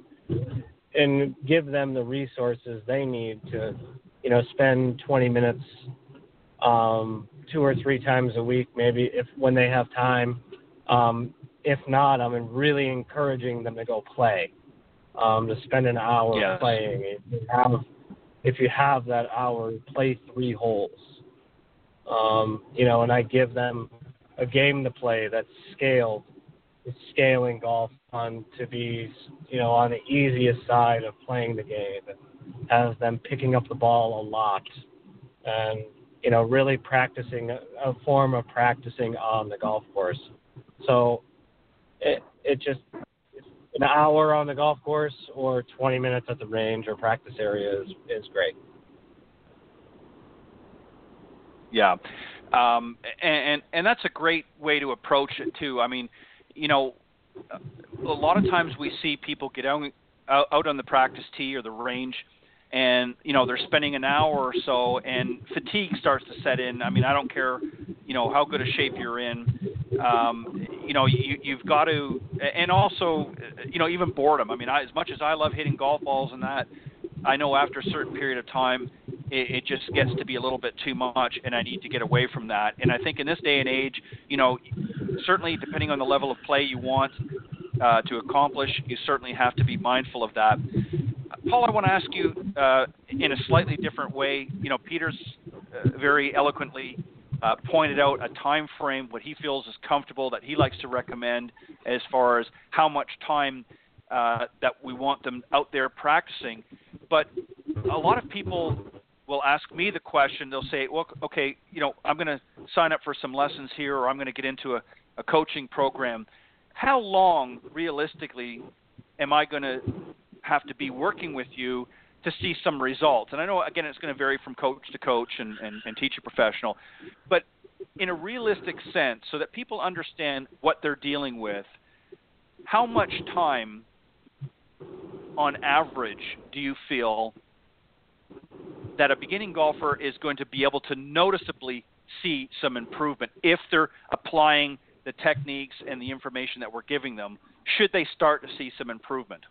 and give them the resources they need to, you know, spend 20 minutes um, two or three times a week, maybe if when they have time. Um, if not, I'm really encouraging them to go play, um, to spend an hour Yes. playing. If you have, if you have that hour, play three holes. Um, you know, and I give them a game to play that's scaled, it's scaling golf on to be, you know, on the easiest side of playing the game. Has them picking up the ball a lot, and you know, really practicing a, a form of practicing on the golf course. So it it just an hour on the golf course or 20 minutes at the range or practice area is is great. Yeah, um, and, and that's a great way to approach it too. I mean, you know, a lot of times we see people get out out on the practice tee or the range, and you know they're spending an hour or so, and fatigue starts to set in. I mean, I don't care, you know, how good a shape you're in. Um, you know, you, you've got to, and also, you know, even boredom. I mean, I, as much as I love hitting golf balls and that, I know after a certain period of time, it, it just gets to be a little bit too much, and I need to get away from that. And I think in this day and age, you know, certainly depending on the level of play you want uh, to accomplish, you certainly have to be mindful of that. Paul, I want to ask you uh, in a slightly different way. You know, Peter's uh, very eloquently uh, pointed out a time frame, what he feels is comfortable, that he likes to recommend as far as how much time uh, that we want them out there practicing. But a lot of people will ask me the question. They'll say, "Well, okay, you know, I'm going to sign up for some lessons here, or I'm going to get into a, a coaching program. How long, realistically, am I going to have to be working with you to see some results?" And I know, again, it's going to vary from coach to coach and, and, and teacher professional, but in a realistic sense, so that people understand what they're dealing with, how much time, on average, do you feel that a beginning golfer is going to be able to noticeably see some improvement if they're applying the techniques and the information that we're giving them? Should they start to see some improvement?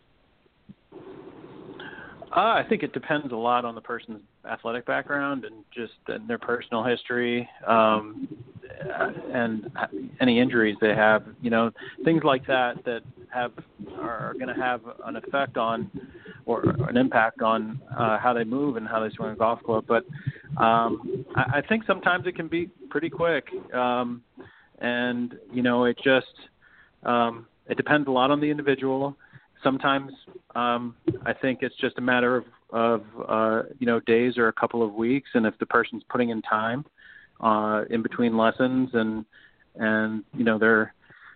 Uh, I think it depends a lot on the person's athletic background and just their personal history um, and any injuries they have. You know, things like that that have are going to have an effect on or an impact on uh, how they move and how they swing a golf club. But um, I, I think sometimes it can be pretty quick, um, and you know, it just um, it depends a lot on the individual. Sometimes um, I think it's just a matter of, of uh, you know days or a couple of weeks, and if the person's putting in time, uh, in between lessons and and you know they're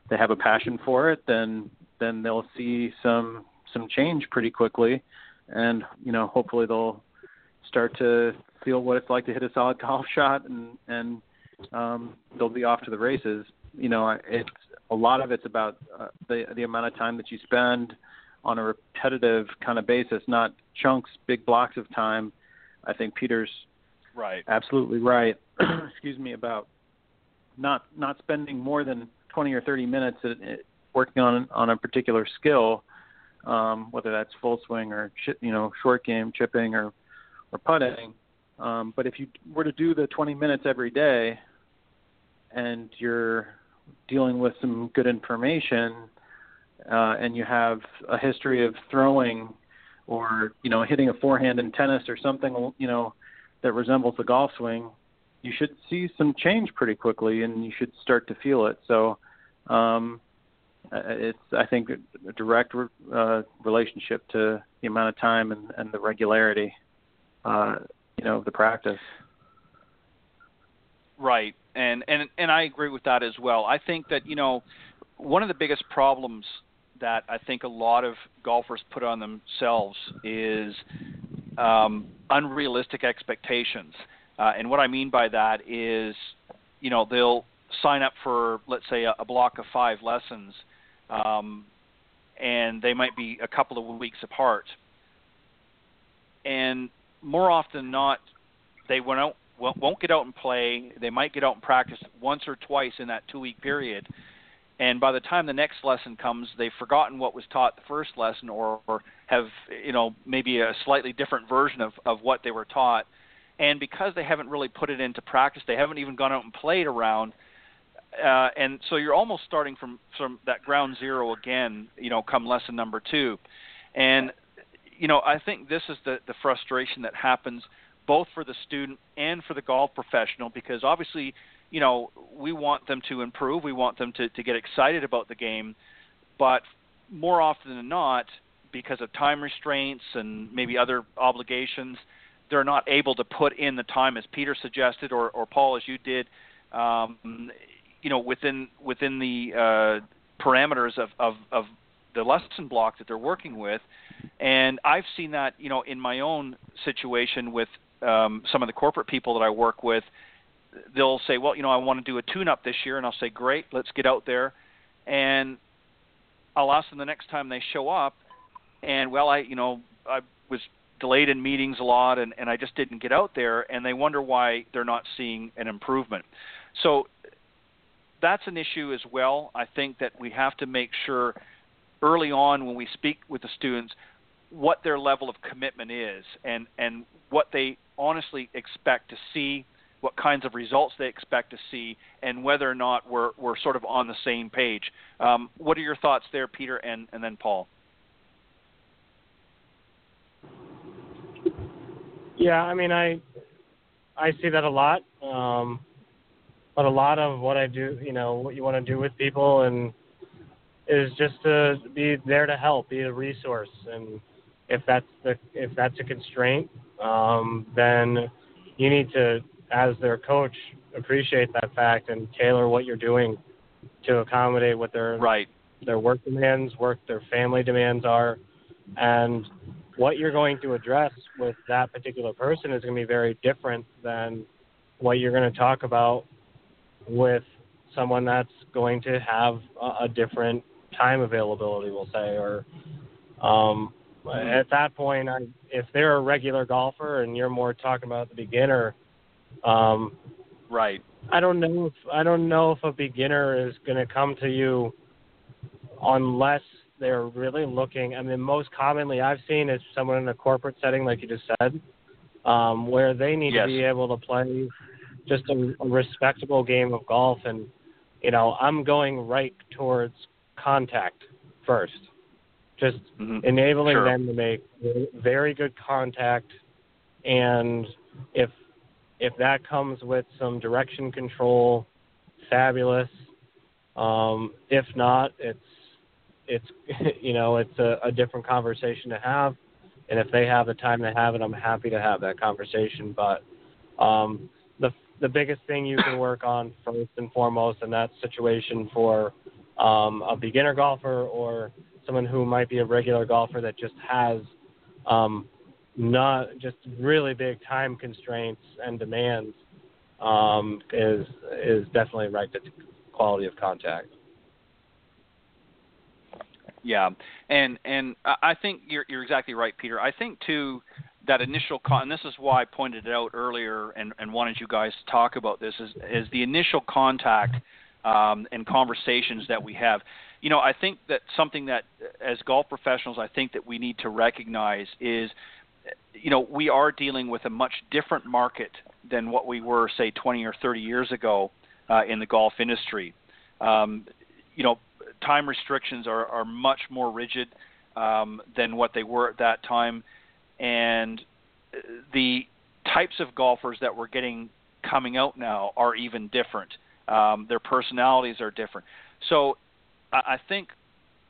they have a passion for it, then then they'll see some some change pretty quickly, and you know hopefully they'll start to feel what it's like to hit a solid (laughs) golf shot, and and um, they'll be off to the races. You know, it's a lot of it's about uh, the the amount of time that you spend on a repetitive kind of basis, not chunks, big blocks of time. I think Peter's right, absolutely right. (clears throat) excuse me about not not spending more than 20 or 30 minutes at, at working on on a particular skill, um, whether that's full swing or you know short game chipping or or putting. Um, but if you were to do the 20 minutes every day, and you're dealing with some good information, uh, and you have a history of throwing or you know hitting a forehand in tennis or something you know that resembles the golf swing, you should see some change pretty quickly, and you should start to feel it. So, um, uh, it's I think a direct uh, relationship to the amount of time and, and the regularity, uh, you know, of the practice. Right, and and and I agree with that as well. I think that you know one of the biggest problems that I think a lot of golfers put on themselves is um, unrealistic expectations. Uh, and what I mean by that is, you know, they'll sign up for, let's say, a, a block of five lessons, um, and they might be a couple of weeks apart. And more often than not, they won't won't get out and play. They might get out and practice once or twice in that two week period, and by the time the next lesson comes, they've forgotten what was taught the first lesson, or, or have you know maybe a slightly different version of of what they were taught and because they haven't really put it into practice, they haven't even gone out and played around. Uh, and so you're almost starting from from that ground zero again, you know, come lesson number two, and you know I think this is the the frustration that happens both for the student and for the golf professional because obviously, you know, we want them to improve, we want them to to get excited about the game, but more often than not, because of time restraints and maybe other obligations, they're not able to put in the time as Peter suggested or, or Paul as you did, um, you know, within within the uh, parameters of, of, of the lesson block that they're working with. And I've seen that, you know, in my own situation with um, some of the corporate people that I work with. They'll say, well, you know, I want to do a tune-up this year, and I'll say, great, let's get out there. And I'll ask them the next time they show up, and well, I, you know, I was delayed in meetings a lot and, and I just didn't get out there and they wonder why they're not seeing an improvement. So that's an issue as well. I think that we have to make sure early on when we speak with the students what their level of commitment is and, and what they honestly expect to see, what kinds of results they expect to see, and whether or not we're, we're sort of on the same page. Um, what are your thoughts there, Peter, and, and then Paul? Yeah, I mean, I I see that a lot. Um, but a lot of what I do, you know, what you want to do with people, and is just to be there to help, be a resource, and if that's the if that's a constraint, um, then you need to, as their coach, appreciate that fact and tailor what you're doing to accommodate what their right. their work demands, work their family demands are, and what you're going to address with that particular person is going to be very different than what you're going to talk about with someone that's going to have a, a different time availability, we'll say, or um, at that point, I, if they're a regular golfer and you're more talking about the beginner, um, right? I don't know if I don't know if a beginner is going to come to you unless they're really looking. I mean, most commonly I've seen is someone in a corporate setting, like you just said, um, where they need yes. to be able to play just a, a respectable game of golf. And you know, I'm going right towards contact first, just mm-hmm. enabling sure. them to make very good contact. And if if that comes with some direction control, fabulous. Um, if not, it's it's (laughs) you know it's a, a different conversation to have, and if they have the time to have it, I'm happy to have that conversation. But um, the the biggest thing you can work on first and foremost in that situation for um, a beginner golfer or someone who might be a regular golfer that just has um, not just really big time constraints and demands um, is is definitely right to quality of contact. Yeah, and and I think you're you're exactly right, Peter. I think too that initial con- and this is why I pointed it out earlier and, and wanted you guys to talk about this is is the initial contact um, and conversations that we have. You know, I think that something that as golf professionals, I think that we need to recognize is, you know, we are dealing with a much different market than what we were, say, 20 or 30 years ago uh, in the golf industry. Um, you know, time restrictions are, are much more rigid um, than what they were at that time, and the types of golfers that we're getting coming out now are even different. Um, their personalities are different. So I, think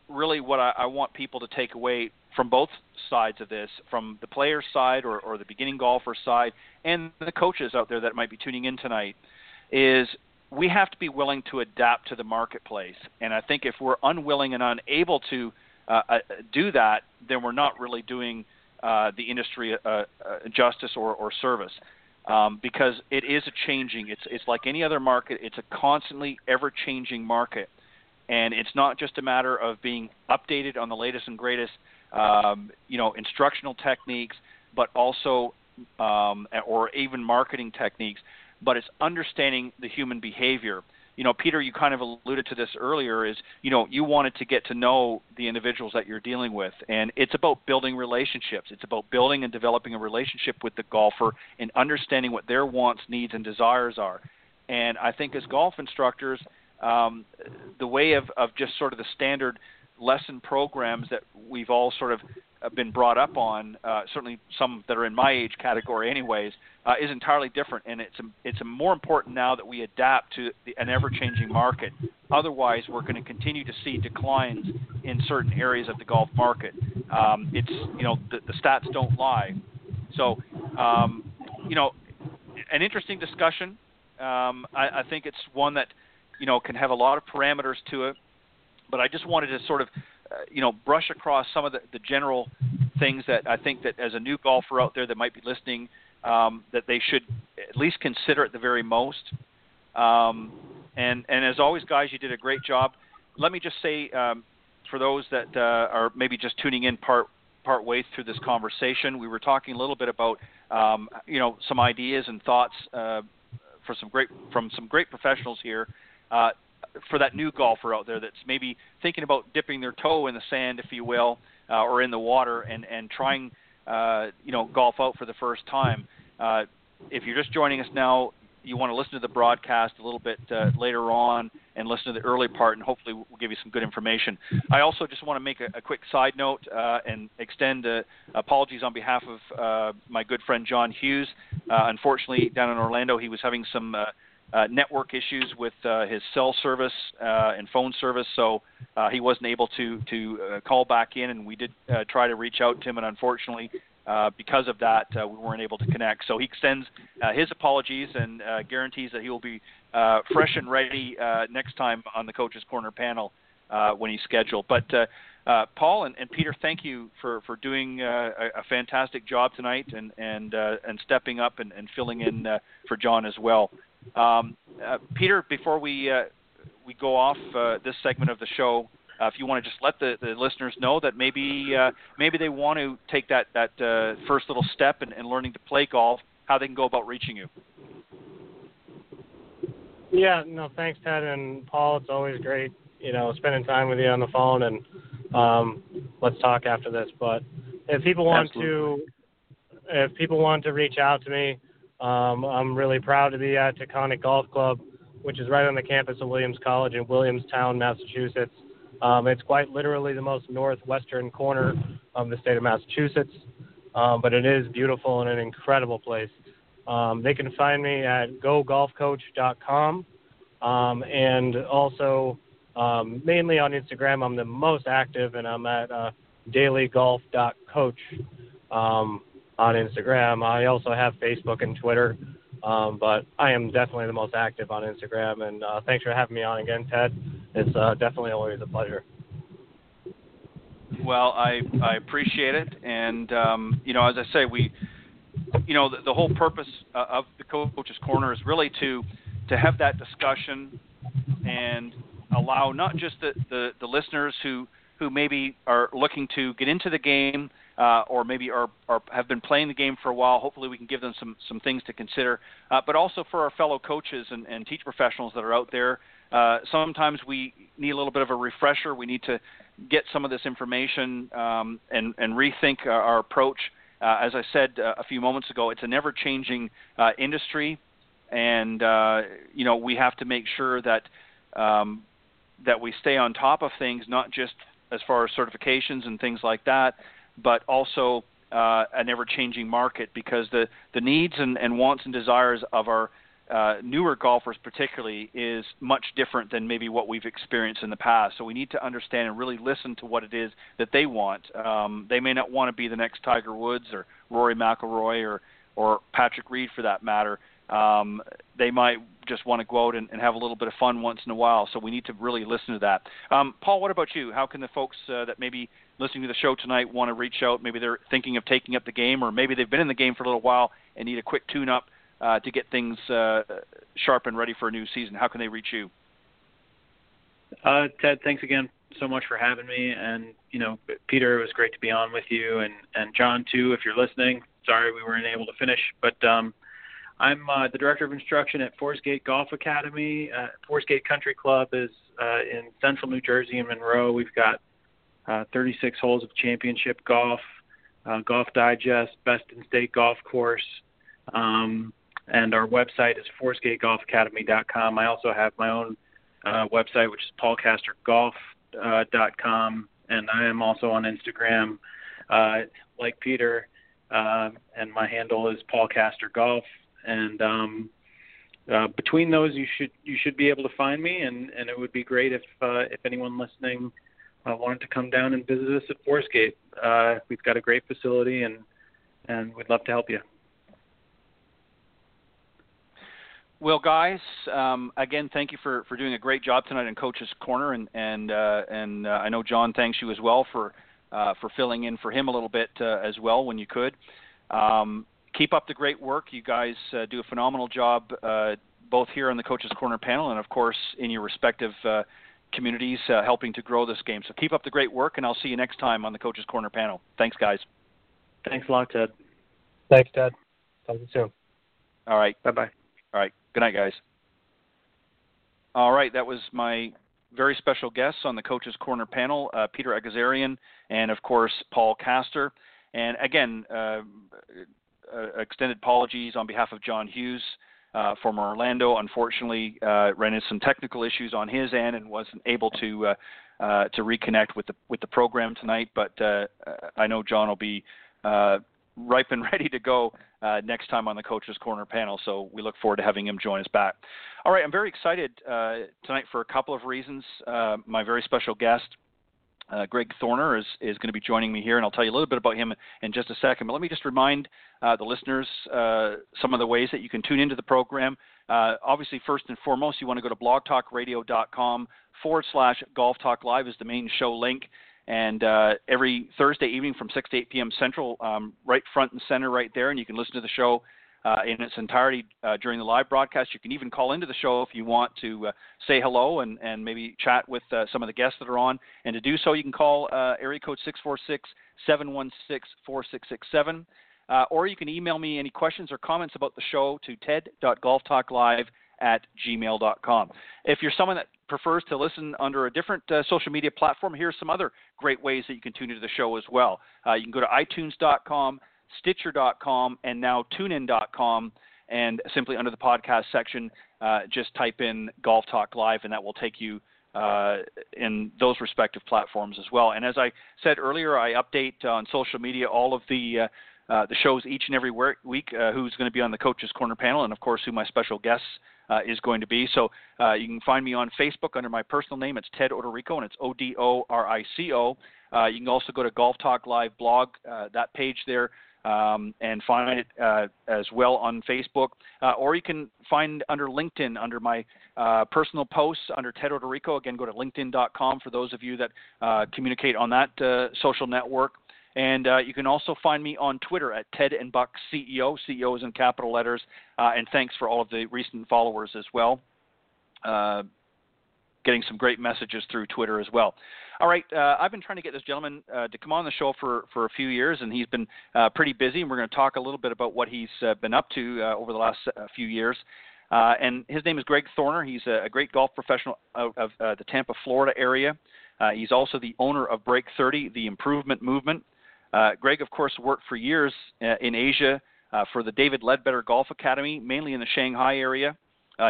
really what I, I want people to take away from both sides of this, from the player's side or, or the beginning golfer side, and the coaches out there that might be tuning in tonight, is we have to be willing to adapt to the marketplace. And I think if we're unwilling and unable to uh, uh, do that, then we're not really doing uh, the industry uh, uh, justice or, or service. Um, because it is a changing. It's it's like any other market. It's a constantly ever changing market, and it's not just a matter of being updated on the latest and greatest, um, you know, instructional techniques, but also um, or even marketing techniques but it's understanding the human behavior. You know, Peter, you kind of alluded to this earlier. Is you know you wanted to get to know the individuals that you're dealing with, and it's about building relationships. It's about building and developing a relationship with the golfer and understanding what their wants, needs, and desires are. And I think as golf instructors, um, the way of, of just sort of the standard lesson programs that we've all sort of been brought up on, uh, certainly some that are in my age category, anyways, uh, is entirely different, and it's it's more important now that we adapt to the, an ever-changing market. Otherwise, we're going to continue to see declines in certain areas of the golf market. Um, it's you know the, the stats don't lie. So, um, you know, an interesting discussion. Um, I, I think it's one that you know can have a lot of parameters to it, but I just wanted to sort of uh, you know, brush across some of the, the general things that I think that as a new golfer out there that might be listening, um, that they should at least consider at the very most. Um, and and as always, guys, you did a great job. Let me just say um, for those that uh, are maybe just tuning in part part way through this conversation, we were talking a little bit about um, you know some ideas and thoughts uh, for some great from some great professionals here. Uh, for that new golfer out there that's maybe thinking about dipping their toe in the sand, if you will, uh, or in the water, and and trying uh, you know golf out for the first time. Uh, if you're just joining us now, you want to listen to the broadcast a little bit uh, later on and listen to the early part, and hopefully we'll give you some good information. I also just want to make a, a quick side note uh, and extend uh, apologies on behalf of uh, my good friend John Hughes. Uh, unfortunately, down in Orlando, he was having some uh, network issues with uh, his cell service uh, and phone service, so uh, he wasn't able to to uh, call back in. And we did uh, try to reach out to him, and unfortunately, uh, because of that, we weren't able to connect. So he extends his apologies and guarantees that he will be uh, fresh and ready uh, next time on the Coaches Corner panel uh, when he's scheduled. But uh, uh, Paul and, and Peter, thank you for for doing a, a fantastic job tonight and and uh, and stepping up and, and filling in for John as well. Um, uh, Peter, before we uh, we go off uh, this segment of the show, uh, if you want to just let the, the listeners know that maybe uh, maybe they want to take that that uh, first little step in, in learning to play golf, how they can go about reaching you. Yeah, no, thanks, Ted and Paul. It's always great, you know, spending time with you on the phone, and um, let's talk after this. But if people want Absolutely. to, if people want to reach out to me, um, I'm really proud to be at Taconic Golf Club, which is right on the campus of Williams College in Williamstown, Massachusetts. Um, it's quite literally the most northwestern corner of the state of Massachusetts, um, but it is beautiful and an incredible place. Um, they can find me at gogolfcoach.com um, and also um, mainly on Instagram. I'm the most active, and I'm at uh, dailygolf.coach. Um, on Instagram. I also have Facebook and Twitter. Um, but I am definitely the most active on Instagram, and uh, thanks for having me on again, Ted. It's uh, definitely always a pleasure. Well, I I appreciate it, and um, you know, as I say, we, you know, the, the whole purpose uh, of the coaches corner is really to to have that discussion and allow not just the, the, the listeners who who maybe are looking to get into the game uh, or maybe are, are have been playing the game for a while. Hopefully, we can give them some some things to consider. Uh, but also for our fellow coaches and, and teach professionals that are out there. Uh, sometimes we need a little bit of a refresher. We need to get some of this information um, and and rethink our, our approach. Uh, as I said uh, a few moments ago, it's an ever-changing uh, industry, and uh, you know we have to make sure that um, that we stay on top of things, not just as far as certifications and things like that, but also uh, an ever-changing market because the the needs and, and wants and desires of our uh, newer golfers, particularly, is much different than maybe what we've experienced in the past. So we need to understand and really listen to what it is that they want. Um, they may not want to be the next Tiger Woods or Rory McIlroy or or Patrick Reed for that matter. Um, they might just want to go out and, and, have a little bit of fun once in a while. So we need to really listen to that. Um, Paul, what about you? How can the folks uh, that maybe listening to the show tonight want to reach out? Maybe they're thinking of taking up the game, or maybe they've been in the game for a little while and need a quick tune-up uh, to get things uh, sharp and ready for a new season. How can they reach you? Uh, Ted, thanks again so much for having me. And you know, Peter, it was great to be on with you, and and John too, if you're listening. Sorry we weren't able to finish, but um, I'm uh, the director of instruction at Forsgate Golf Academy. Uh, Forsgate Country Club is uh, in central New Jersey in Monroe. We've got uh, 36 holes of championship golf, uh, Golf Digest, Best in State Golf Course, um, and our website is forsgategolfacademy.com. I also have my own uh, website, which is paulkastergolf.com, uh, and I am also on Instagram, uh, like Peter, uh, and my handle is paulkastergolf. And um, uh, between those, you should you should be able to find me, and, and it would be great if uh, if anyone listening uh, wanted to come down and visit us at Forsgate. Uh, we've got a great facility, and and we'd love to help you. Well, guys, um, again, thank you for, for doing a great job tonight in Coach's Corner, and and uh, and uh, I know John thanks you as well for uh, for filling in for him a little bit uh, as well when you could. Um, keep up the great work. You guys uh, do a phenomenal job, uh, both here on the Coach's Corner panel and, of course, in your respective communities, helping to grow this game. So keep up the great work, and I'll see you next time on the Coach's Corner panel. Thanks, guys. Thanks a lot, Ted. Thanks, Ted. Talk to you soon. All right. Bye bye. All right. Good night, guys. All right. That was my very special guests on the Coaches Corner panel, uh, Peter Egazarian and, of course, Paul Kaster. And again, uh, uh, extended apologies on behalf of John Hughes uh, from Orlando. Unfortunately, uh, ran into some technical issues on his end and wasn't able to uh, to reconnect with the with the program tonight. But I know John will be ripe and (laughs) ready to go uh, next time on the Coaches Corner panel. So we look forward to having him join us back. All right, I'm very excited uh, tonight for a couple of reasons. Uh, my very special guest, uh, Greg Thorner, is, is going to be joining me here, and I'll tell you a little bit about him in just a second. But let me just remind uh, the listeners uh, some of the ways that you can tune into the program. obviously, first and foremost, you want to go to blogtalkradio.com forward slash golf talk live is the main show link. And uh, every Thursday evening from 6 to 8 p.m. Central, um, right front and center, right there, and you can listen to the show uh, in its entirety uh, during the live broadcast. You can even call into the show if you want to uh, say hello and, and maybe chat with uh, some of the guests that are on. And to do so, you can call uh, area code 646 716 4667. Uh, or you can email me any questions or comments about the show to ted.golftalklive at gmail.com. If you're someone that prefers to listen under a different uh, social media platform, here's some other great ways that you can tune into the show as well. Uh, you can go to itunes.com, stitcher.com, and now tunein.com. And simply under the podcast section, uh, just type in Golf Talk Live, and that will take you uh, in those respective platforms as well. And as I said earlier, I update on social media all of the uh, uh, the shows each and every week. Uh, who's going to be on the Coaches Corner panel, and of course, who my special guests uh, is going to be. So uh, you can find me on Facebook under my personal name. It's Ted Odorico, and it's O D O R I C O. Uh, you can also go to Golf Talk Live blog. Uh, that page there um, and find it uh, as well on Facebook, uh, or you can find under LinkedIn under my uh, personal posts under Ted Odorico. Again, go to LinkedIn.com for those of you that uh, communicate on that uh, social network. And uh, you can also find me on Twitter at Ted and Buck CEO. CEO is in capital letters. and thanks for all of the recent followers as well. Getting some great messages through Twitter as well. All right, uh, I've been trying to get this gentleman uh, to come on the show for, for a few years, and he's been uh, pretty busy. And we're going to talk a little bit about what he's uh, been up to uh, over the last uh, few years. and his name is Greg Thorner. He's a, a great golf professional of, of the Tampa, Florida area. he's also the owner of Break 30, the improvement movement. Greg, of course, worked for years in Asia for the David Leadbetter Golf Academy, mainly in the Shanghai area.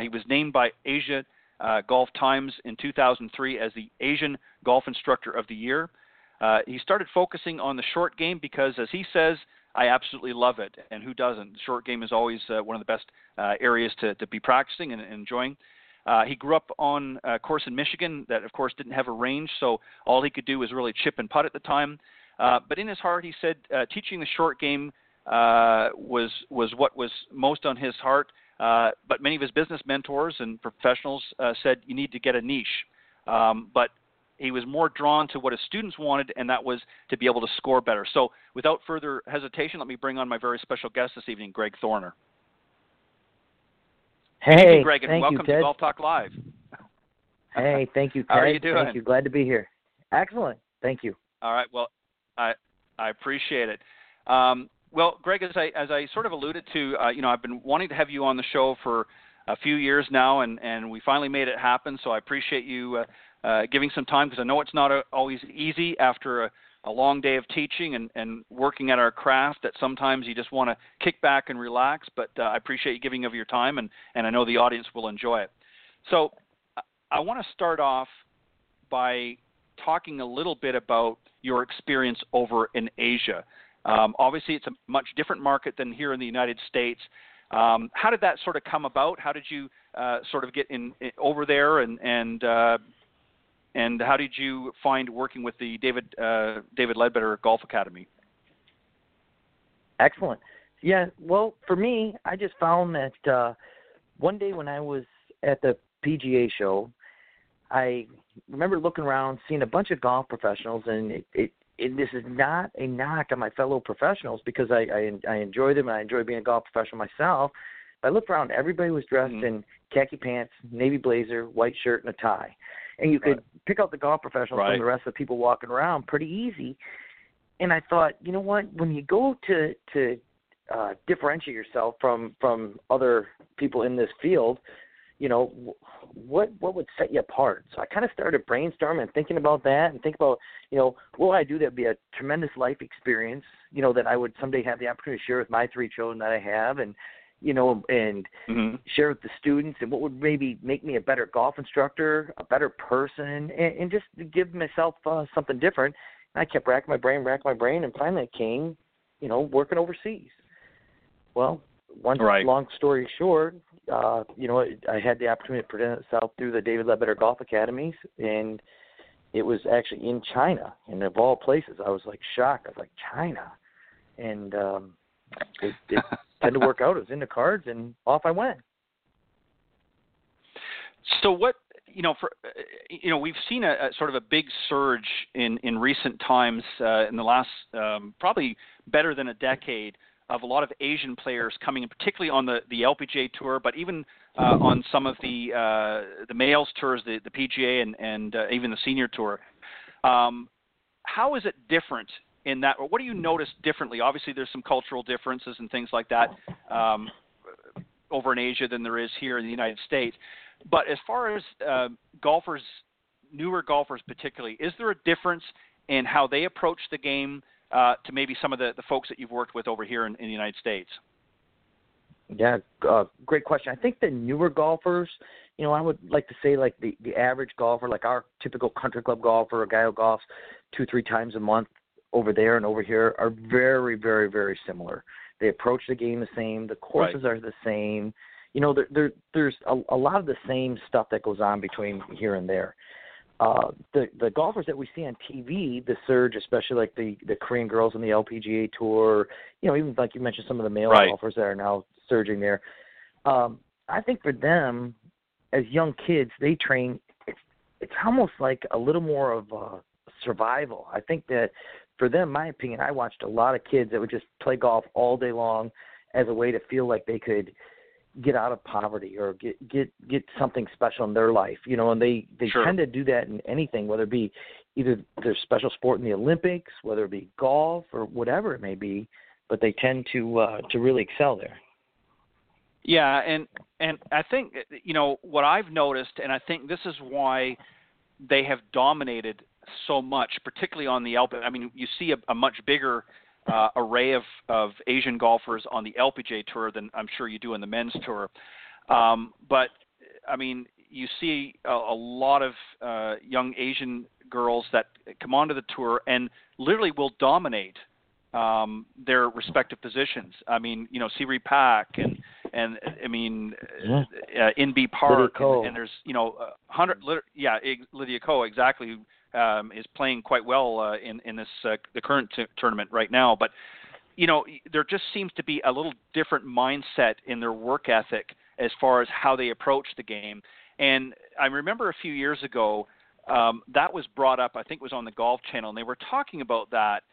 he was named by Asia uh, Golf Times in 2003 as the Asian Golf Instructor of the Year. Uh, he started focusing on the short game because, as he says, I absolutely love it. And who doesn't? The short game is always uh, one of the best uh, areas to, to be practicing and, and enjoying. Uh, he grew up on a course in Michigan that, of course, didn't have a range, so all he could do was really chip and putt at the time. Uh, but in his heart, he said teaching the short game was was what was most on his heart. Uh, but many of his business mentors and professionals uh, said you need to get a niche. Um, but he was more drawn to what his students wanted, and that was to be able to score better. So, without further hesitation, let me bring on my very special guest this evening, Greg Thorner. Hey, Greg, and thank welcome you, Ted. to Golf Talk Live. (laughs) Hey, thank you, Ted. How are you doing? Thank you. Glad to be here. Excellent. Thank you. All right. Well, I I appreciate it. Um, well, Greg, as I as I sort of alluded to, uh, you know, I've been wanting to have you on the show for a few years now, and and we finally made it happen. So I appreciate you uh, uh, giving some time because I know it's not a, always easy after a, a long day of teaching and and working at our craft. That sometimes you just want to kick back and relax. But uh, I appreciate you giving of your time, and and I know the audience will enjoy it. So I want to start off by talking a little bit about your experience over in Asia. Um, obviously, it's a much different market than here in the United States. Um, how did that sort of come about? How did you uh, sort of get in, in, over there, and and uh, and how did you find working with the David uh, David Leadbetter Golf Academy? Excellent. Yeah. Well, for me, I just found that uh, one day when I was at the PGA show, I remember looking around, seeing a bunch of golf professionals, and it, it and this is not a knock on my fellow professionals because I, I I enjoy them and I enjoy being a golf professional myself. But I looked around; everybody was dressed mm-hmm. in khaki pants, navy blazer, white shirt, and a tie, and you could right. pick out the golf professionals right. from the rest of the people walking around pretty easy. And I thought, you know what? When you go to to uh, differentiate yourself from from other people in this field, you know, what what would set you apart? So I kind of started brainstorming and thinking about that, and think about, you know, what would I do that'd be a tremendous life experience, you know, that I would someday have the opportunity to share with my three children that I have, and you know, and mm-hmm. share with the students, and what would maybe make me a better golf instructor, a better person, and, and just give myself uh, something different. And I kept racking my brain, racking my brain, and finally it came, you know, working overseas. Well, one right. long story short, uh, you know, I had the opportunity to present itself through the David Leadbetter Golf Academies, and it was actually in China. And of all places, I was like shocked. I was like, China, and um, it, it (laughs) tended to work out. It was in the cards, and off I went. So what? You know, for you know, we've seen a, a sort of a big surge in in recent times uh, in the last um, probably better than a decade of a lot of Asian players coming in, particularly on the, the LPGA tour, but even uh, on some of the uh, the males tours, the, the PGA and, and uh, even the senior tour. Um, how is it different in that, or what do you notice differently? Obviously, there's some cultural differences and things like that um, over in Asia than there is here in the United States. But as far as uh, golfers, newer golfers particularly, is there a difference in how they approach the game? Uh, to maybe some of the, the folks that you've worked with over here in, in the United States? Yeah, uh, great question. I think the newer golfers, you know, I would like to say like the the average golfer, like our typical country club golfer, a guy who golfs two three times a month over there and over here, are very very very similar. They approach the game the same. The courses right. are the same. You know, there, there there's a, a lot of the same stuff that goes on between here and there. Uh, the the golfers that we see on TV, the surge, especially like the the Korean girls on the LPGA tour, you know, even like you mentioned, some of the male right. golfers that are now surging there. Um, I think for them, as young kids, they train. It's it's almost like a little more of a survival. I think that for them, my opinion, I watched a lot of kids that would just play golf all day long as a way to feel like they could get out of poverty or get get get something special in their life you know and they they sure. tend to do that in anything whether it be either their special sport in the olympics whether it be golf or whatever it may be but they tend to uh to really excel there yeah and and i think you know what i've noticed and i think this is why they have dominated so much particularly on the alp i mean you see a, a much bigger uh, array of, of Asian golfers on the LPGA tour than I'm sure you do in the men's tour. Um, but I mean, you see a, a lot of uh, young Asian girls that come onto the tour and literally will dominate um, their respective positions. I mean, you know, Se Ri Pak and and I mean, yeah. uh, Inbee Park, and, and, there's you know, hundred, yeah, Lydia Ko exactly um, is playing quite well uh, in in this uh, the current t- tournament right now. But you know, there just seems to be a little different mindset in their work ethic as far as how they approach the game. And I remember a few years ago um, that was brought up. I think it was on the Golf Channel, and they were talking about that.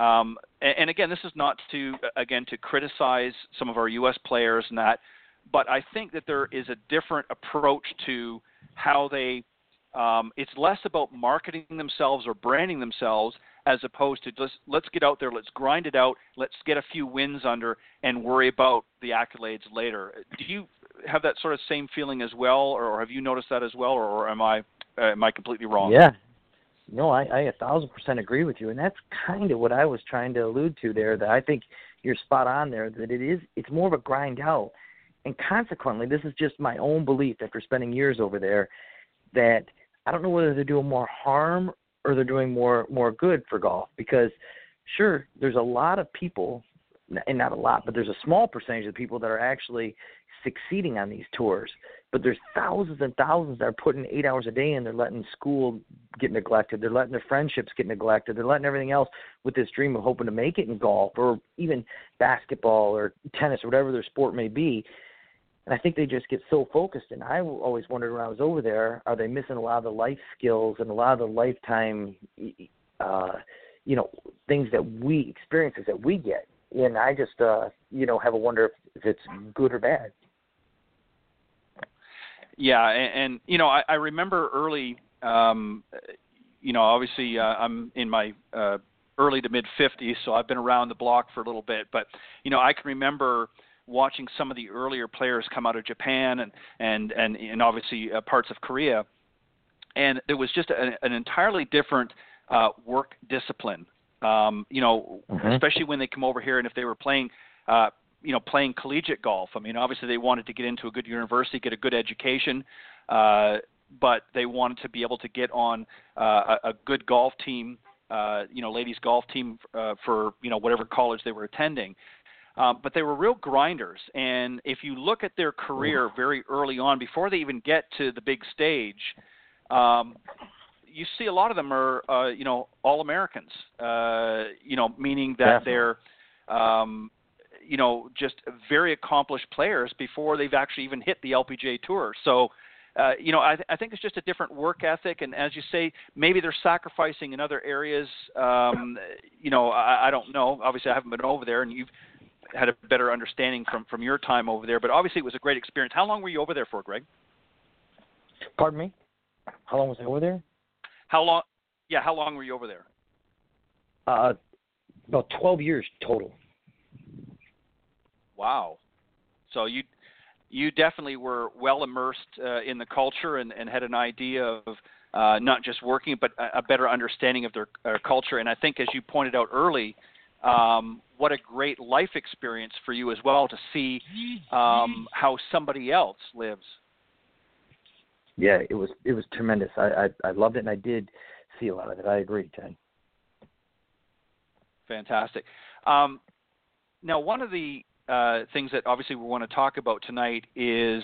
Um, and, and again, this is not to again to criticize some of our U.S. players and that, but I think that there is a different approach to how they um, it's less about marketing themselves or branding themselves as opposed to just let's get out there, let's grind it out, let's get a few wins under, and worry about the accolades later. Do you have that sort of same feeling as well, or have you noticed that as well, or am I uh, am I completely wrong? Yeah. No, I, I a thousand percent agree with you, and that's kind of what I was trying to allude to there. That I think you're spot on there. That it is, it's more of a grind out, and consequently, this is just my own belief after spending years over there, that I don't know whether they're doing more harm or they're doing more more good for golf because sure there's a lot of people and not a lot but there's a small percentage of people that are actually succeeding on these tours. But there's thousands and thousands that are putting eight hours a day in. They're letting school get neglected. They're letting their friendships get neglected. They're letting everything else with this dream of hoping to make it in golf or even basketball or tennis or whatever their sport may be and I think they just get so focused. And I always wondered when I was over there, are they missing a lot of the life skills and a lot of the lifetime, uh, you know, things that we experiences that we get? And I just, uh, you know, have a wonder if, it's good or bad. Yeah, and, and you know, I, I remember early, um, you know, obviously uh, I'm in my uh, early to mid 50s, so I've been around the block for a little bit. But you know, I can remember watching some of the earlier players come out of Japan and and and, and obviously uh, parts of Korea, and there was just a, an entirely different uh, work discipline. Um, you know, mm-hmm. especially when they come over here and if they were playing. Uh, you know, playing collegiate golf. I mean, obviously they wanted to get into a good university, get a good education, uh, but they wanted to be able to get on uh, a, a good golf team, uh, you know, ladies golf team uh, for you know whatever college they were attending. Um, but they were real grinders. And if you look at their career very early on, before they even get to the big stage, um, you see a lot of them are, uh, you know, all Americans. Uh, you know, meaning that they're, um, you know, just very accomplished players before they've actually even hit the LPGA tour. So. Uh, you know, I, th- I think it's just a different work ethic, and as you say, maybe they're sacrificing in other areas. Um, you know, I, I don't know. Obviously, I haven't been over there, and you've had a better understanding from from your time over there. But obviously, it was a great experience. How long were you over there for, Greg? Pardon me. How long was I over there? How long? Yeah, how long were you over there? Uh, about twelve years total. Wow. So you you definitely were well immersed uh, in the culture and, and had an idea of uh, not just working, but a, a better understanding of their, their culture. And I think, as you pointed out early, um, what a great life experience for you as well to see um, how somebody else lives. Yeah, it was it was tremendous. I, I I loved it, and I did see a lot of it. I agree, Ted. Fantastic. Um, now, one of the uh, things that obviously we want to talk about tonight is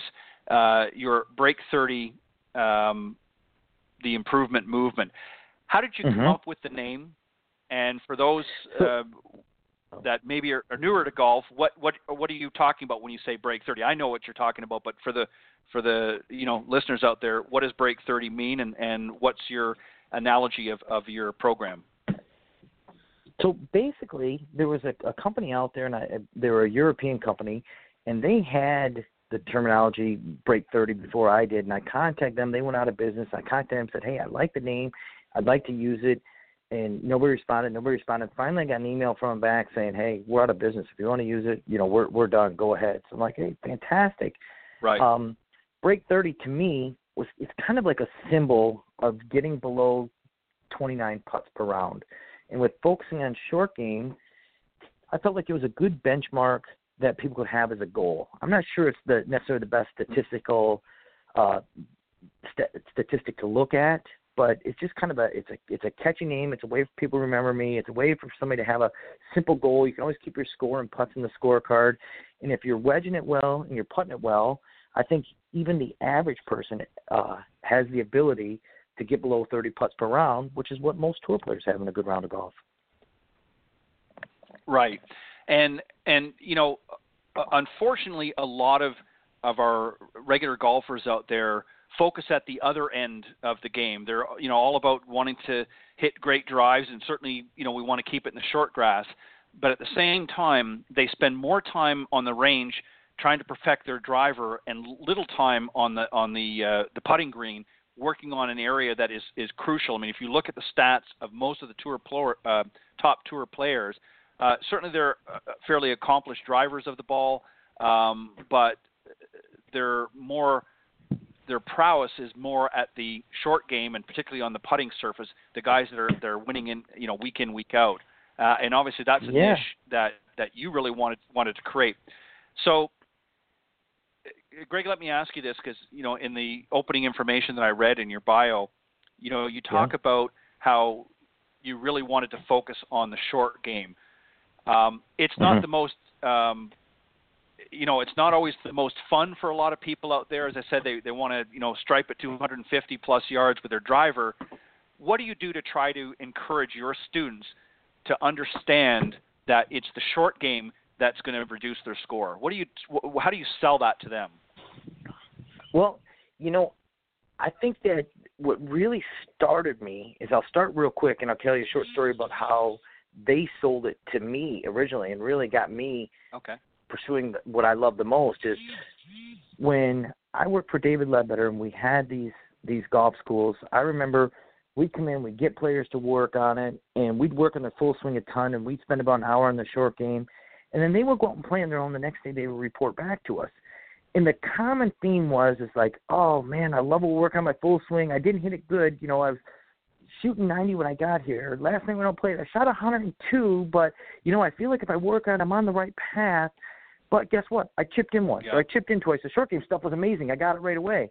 uh, your Break 30 um, the improvement movement. How did you Mhm. come up with the name? And for those uh, that maybe are, are newer to golf, what what what are you talking about when you say break 30? I know what you're talking about, but for the for the you know listeners out there, what does break 30 mean, and and what's your analogy of of your program? So basically, there was a, a company out there, and I, they were a European company, and they had the terminology break 30 before I did. And I contacted them. They went out of business. I contacted them and said, hey, I like the name. I'd like to use it. And nobody responded. Nobody responded. Finally, I got an email from them back saying, hey, we're out of business. If you want to use it, you know, we're we're done. Go ahead. So I'm like, hey, fantastic. Right. Um, break 30 to me was it's kind of like a symbol of getting below 29 putts per round. And with focusing on short game, I felt like it was a good benchmark that people could have as a goal. I'm not sure it's the necessarily the best statistical uh, st- statistic to look at, but it's just kind of a it's a it's a catchy name. It's a way for people to remember me. It's a way for somebody to have a simple goal. You can always keep your score and putts in the scorecard. And if you're wedging it well and you're putting it well, I think even the average person uh, has the ability to get below 30 putts per round, which is what most tour players have in a good round of golf. Right, and and you know, unfortunately, a lot of of our regular golfers out there focus at the other end of the game. They're you know all about wanting to hit great drives, and certainly you know we want to keep it in the short grass. But at the same time, they spend more time on the range trying to perfect their driver, and little time on the on the uh, the putting green working on an area that is is crucial. I mean, if you look at the stats of most of the tour pl- uh, top tour players, uh, certainly they're uh, fairly accomplished drivers of the ball, um, but they're more their prowess is more at the short game and particularly on the putting surface. The guys that are they're winning in you know week in week out, uh, and obviously that's a Yeah. niche that that you really wanted wanted to create. So. Greg, let me ask you this because you know in the opening information that I read in your bio, you know you talk about how you really wanted to focus on the short game. Um, it's not Mhm. the most, um, you know, it's not always the most fun for a lot of people out there. As I said, they they want to you know stripe at 250 plus yards with their driver. What do you do to try to encourage your students to understand that it's the short game that's going to reduce their score? What do you, wh- how do you sell that to them? Well, you know, I think that what really started me is I'll start real quick and I'll tell you a short mm-hmm. story about how they sold it to me originally and really got me Okay. Pursuing what I love the most is when I worked for David Leadbetter and we had these these golf schools. I remember we'd come in, we'd get players to work on it, and we'd work on the full swing a ton, and we'd spend about an hour on the short game, and then they would go out and play on their own. The next day, they would report back to us. And the common theme was is like, oh man, I love to work on my full swing. I didn't hit it good, you know. I was shooting 90 when I got here. Last night when I played, I shot 102, but you know, I feel like if I work on I'm on the right path. But guess what? I chipped in once, Yeah. or I chipped in twice. The short game stuff was amazing. I got it right away.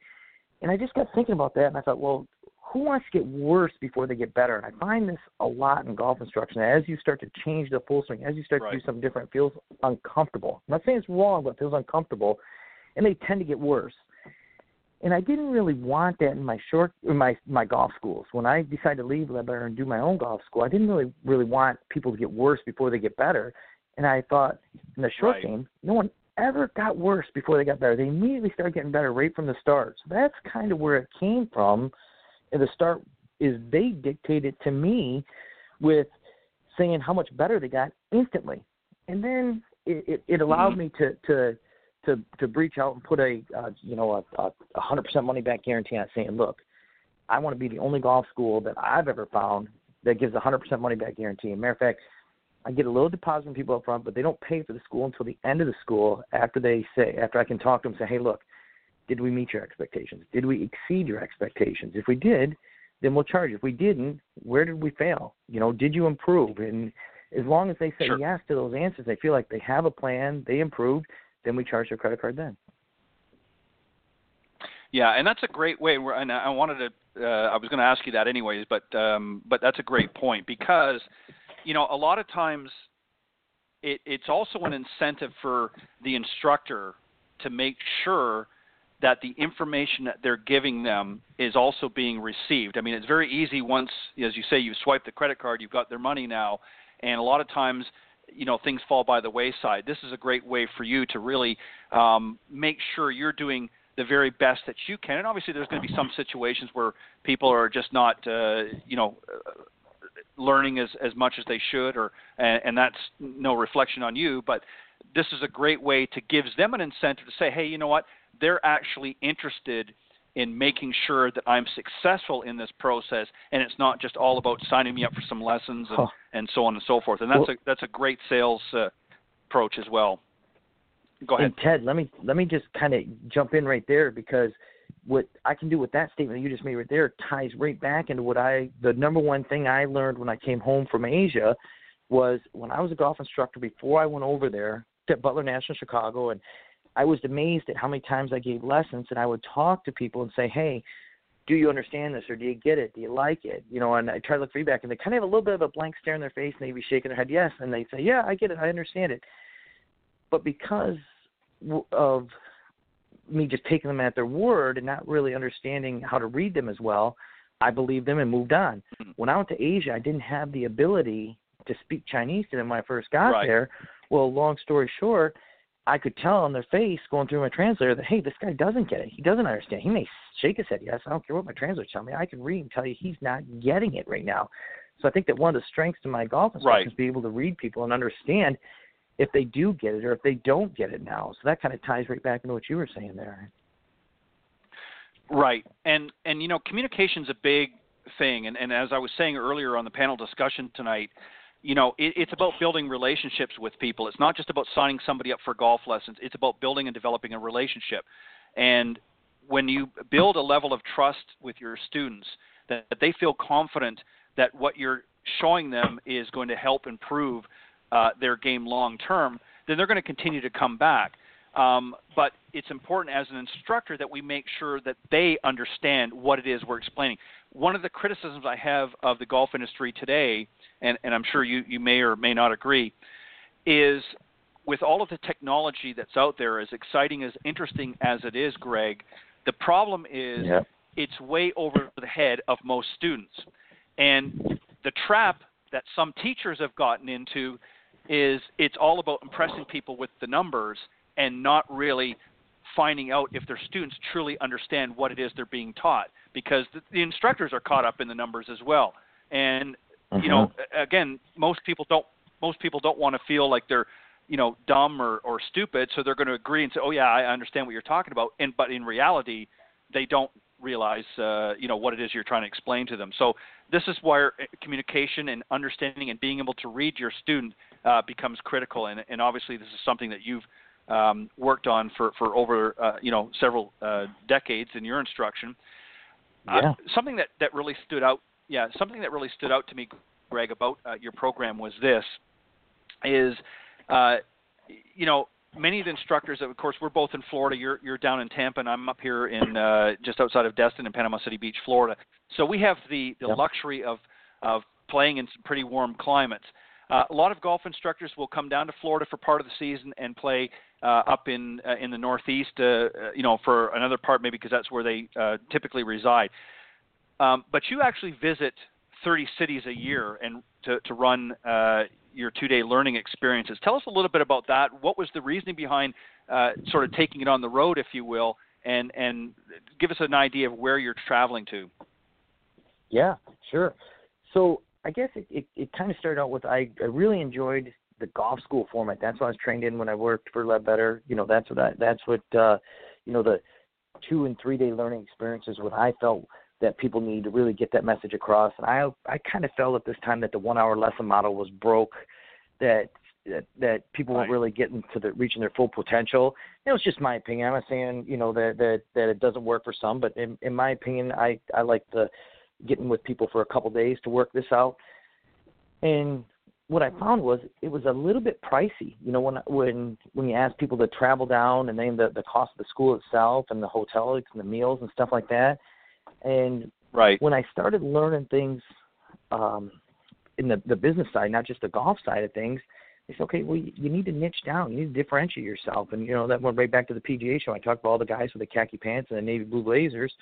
And I just got thinking about that, and I thought, well, who wants to get worse before they get better? And I find this a lot in golf instruction. As you start to change the full swing, as you start to do something different, it feels uncomfortable. I'm not saying it's wrong, but it feels uncomfortable, and they tend to get worse. And I didn't really want that in my short, in my my golf schools. When I decided to leave Leadbetter and do my own golf school, I didn't really really want people to get worse before they get better. And I thought in the short Right. game, no one ever got worse before they got better. They immediately started getting better right from the start. So that's kind of where it came from. At the start, is they dictated to me with saying how much better they got instantly, and then it, it, it allowed Mhm. me to to to to breach out and put a uh, you know a hundred percent money back guarantee on saying, look, I want to be the only golf school that I've ever found that gives a hundred percent money back guarantee. And matter of fact, I get a little deposit from people up front, but they don't pay for the school until the end of the school after they say after I can talk to them and say, hey, look, did we meet your expectations? Did we exceed your expectations? If we did, then we'll charge. If we didn't, where did we fail? You know, did you improve? And as long as they say Sure. yes to those answers, they feel like they have a plan, they improved, then we charge their credit card then. Yeah, and that's a great way. where- And I wanted to. Uh, I was going to ask you that anyways, but um, but that's a great point because, you know, a lot of times, it, it's also an incentive for the instructor to make sure that the information that they're giving them is also being received. I mean, it's very easy once, as you say, you swipe the credit card, you've got their money now, and a lot of times, you know, things fall by the wayside. This is a great way for you to really um, make sure you're doing the very best that you can. And obviously, there's going to be some situations where people are just not, uh, you know, learning as as much as they should, or and, and that's no reflection on you, but this is a great way to gives them an incentive to say, hey, you know what? They're actually interested in making sure that I'm successful in this process, and it's not just all about signing me up for some lessons and, huh. and so on and so forth. And that's well, a that's a great sales uh, approach as well. Go ahead, and Ted. Let me let me just kind of jump in right there because what I can do with that statement you just made right there ties right back into what I the number one thing I learned when I came home from Asia was when I was a golf instructor before I went over there at Butler National Chicago and I was amazed at how many times I gave lessons and I would talk to people and say, Hey, do you understand this or do you get it? Do you like it? You know, and I try to look feedback and they kind of have a little bit of a blank stare in their face and they'd be shaking their head, yes. And they say, yeah, I get it. I understand it. But because of me just taking them at their word and not really understanding how to read them as well, I believed them and moved on. Mm-hmm. When I went to Asia, I didn't have the ability to speak Chinese to them when I first got right. there. Well, long story short, I could tell on their face going through my translator that hey, this guy doesn't get it. He doesn't understand. He may shake his head yes. I don't care what my translator tells me. I can read and tell you he's not getting it right now. So I think that one of the strengths to my golf instruction right. is be able to read people and understand if they do get it or if they don't get it now. So that kind of ties right back into what you were saying there. Right, and and you know communication's a big thing, and and as I was saying earlier on the panel discussion tonight, you know it, it's about building relationships with people. It's not just about signing somebody up for golf lessons. It's about building and developing a relationship, and when you build a level of trust with your students that, that they feel confident that what you're showing them is going to help improve uh, their game long term, then they're going to continue to come back. Um, but it's important as an instructor that we make sure that they understand what it is we're explaining. One of the criticisms I have of the golf industry today, and, and I'm sure you, you may or may not agree, is with all of the technology that's out there, as exciting, as interesting as it is, Greg, the problem is yeah. it's way over the head of most students. And the trap that some teachers have gotten into is it's all about impressing people with the numbers and not really finding out if their students truly understand what it is they're being taught because the, the instructors are caught up in the numbers as well and mm-hmm. you know again most people don't most people don't want to feel like they're you know dumb or or stupid so they're going to agree and say oh yeah I understand what you're talking about and but in reality they don't realize uh, you know what it is you're trying to explain to them so this is where uh, communication and understanding and being able to read your student uh, becomes critical. And, and obviously, this is something that you've um, worked on for, for over uh, you know several uh, decades in your instruction. Uh, yeah. something that, that really stood out, yeah, something that really stood out to me, Greg, about uh, your program was this: is uh, you know many of the instructors, of course, we're both in Florida. You're you're down in Tampa, and I'm up here in uh, just outside of Destin in Panama City Beach, Florida. So we have the the luxury of of playing in some pretty warm climates. Uh, a lot of golf instructors will come down to Florida for part of the season and play uh, up in uh, in the Northeast, uh, uh, you know, for another part maybe because that's where they uh, typically reside. Um, but you actually visit 30 cities a year and to, to run uh, your two-day learning experiences. Tell us a little bit about that. What was the reasoning behind uh, sort of taking it on the road, if you will, and and give us an idea of where you're traveling to? Yeah, sure. So I guess it, it, it kind of started out with I, I really enjoyed the golf school format. That's what I was trained in when I worked for Leadbetter. You know, that's what I, that's what uh, you know the two and three day learning experiences. What I felt that people need to really get that message across. And I I kind of felt at this time that the one hour lesson model was broke. That that, that people weren't really getting to the reaching their full potential. It was just my opinion. I'm not saying you know that that that it doesn't work for some, but in, in my opinion, I I like the getting with people for a couple days to work this out. And what I found was it was a little bit pricey. You know, when when when you ask people to travel down and then the the cost of the school itself and the hotels and the meals and stuff like that. And right when I started learning things um, in the the business side, not just the golf side of things, said, okay, well, you need to niche down. You need to differentiate yourself. And, you know, that went right back to the PGA show. I talked about all the guys with the khaki pants and the navy blue blazers.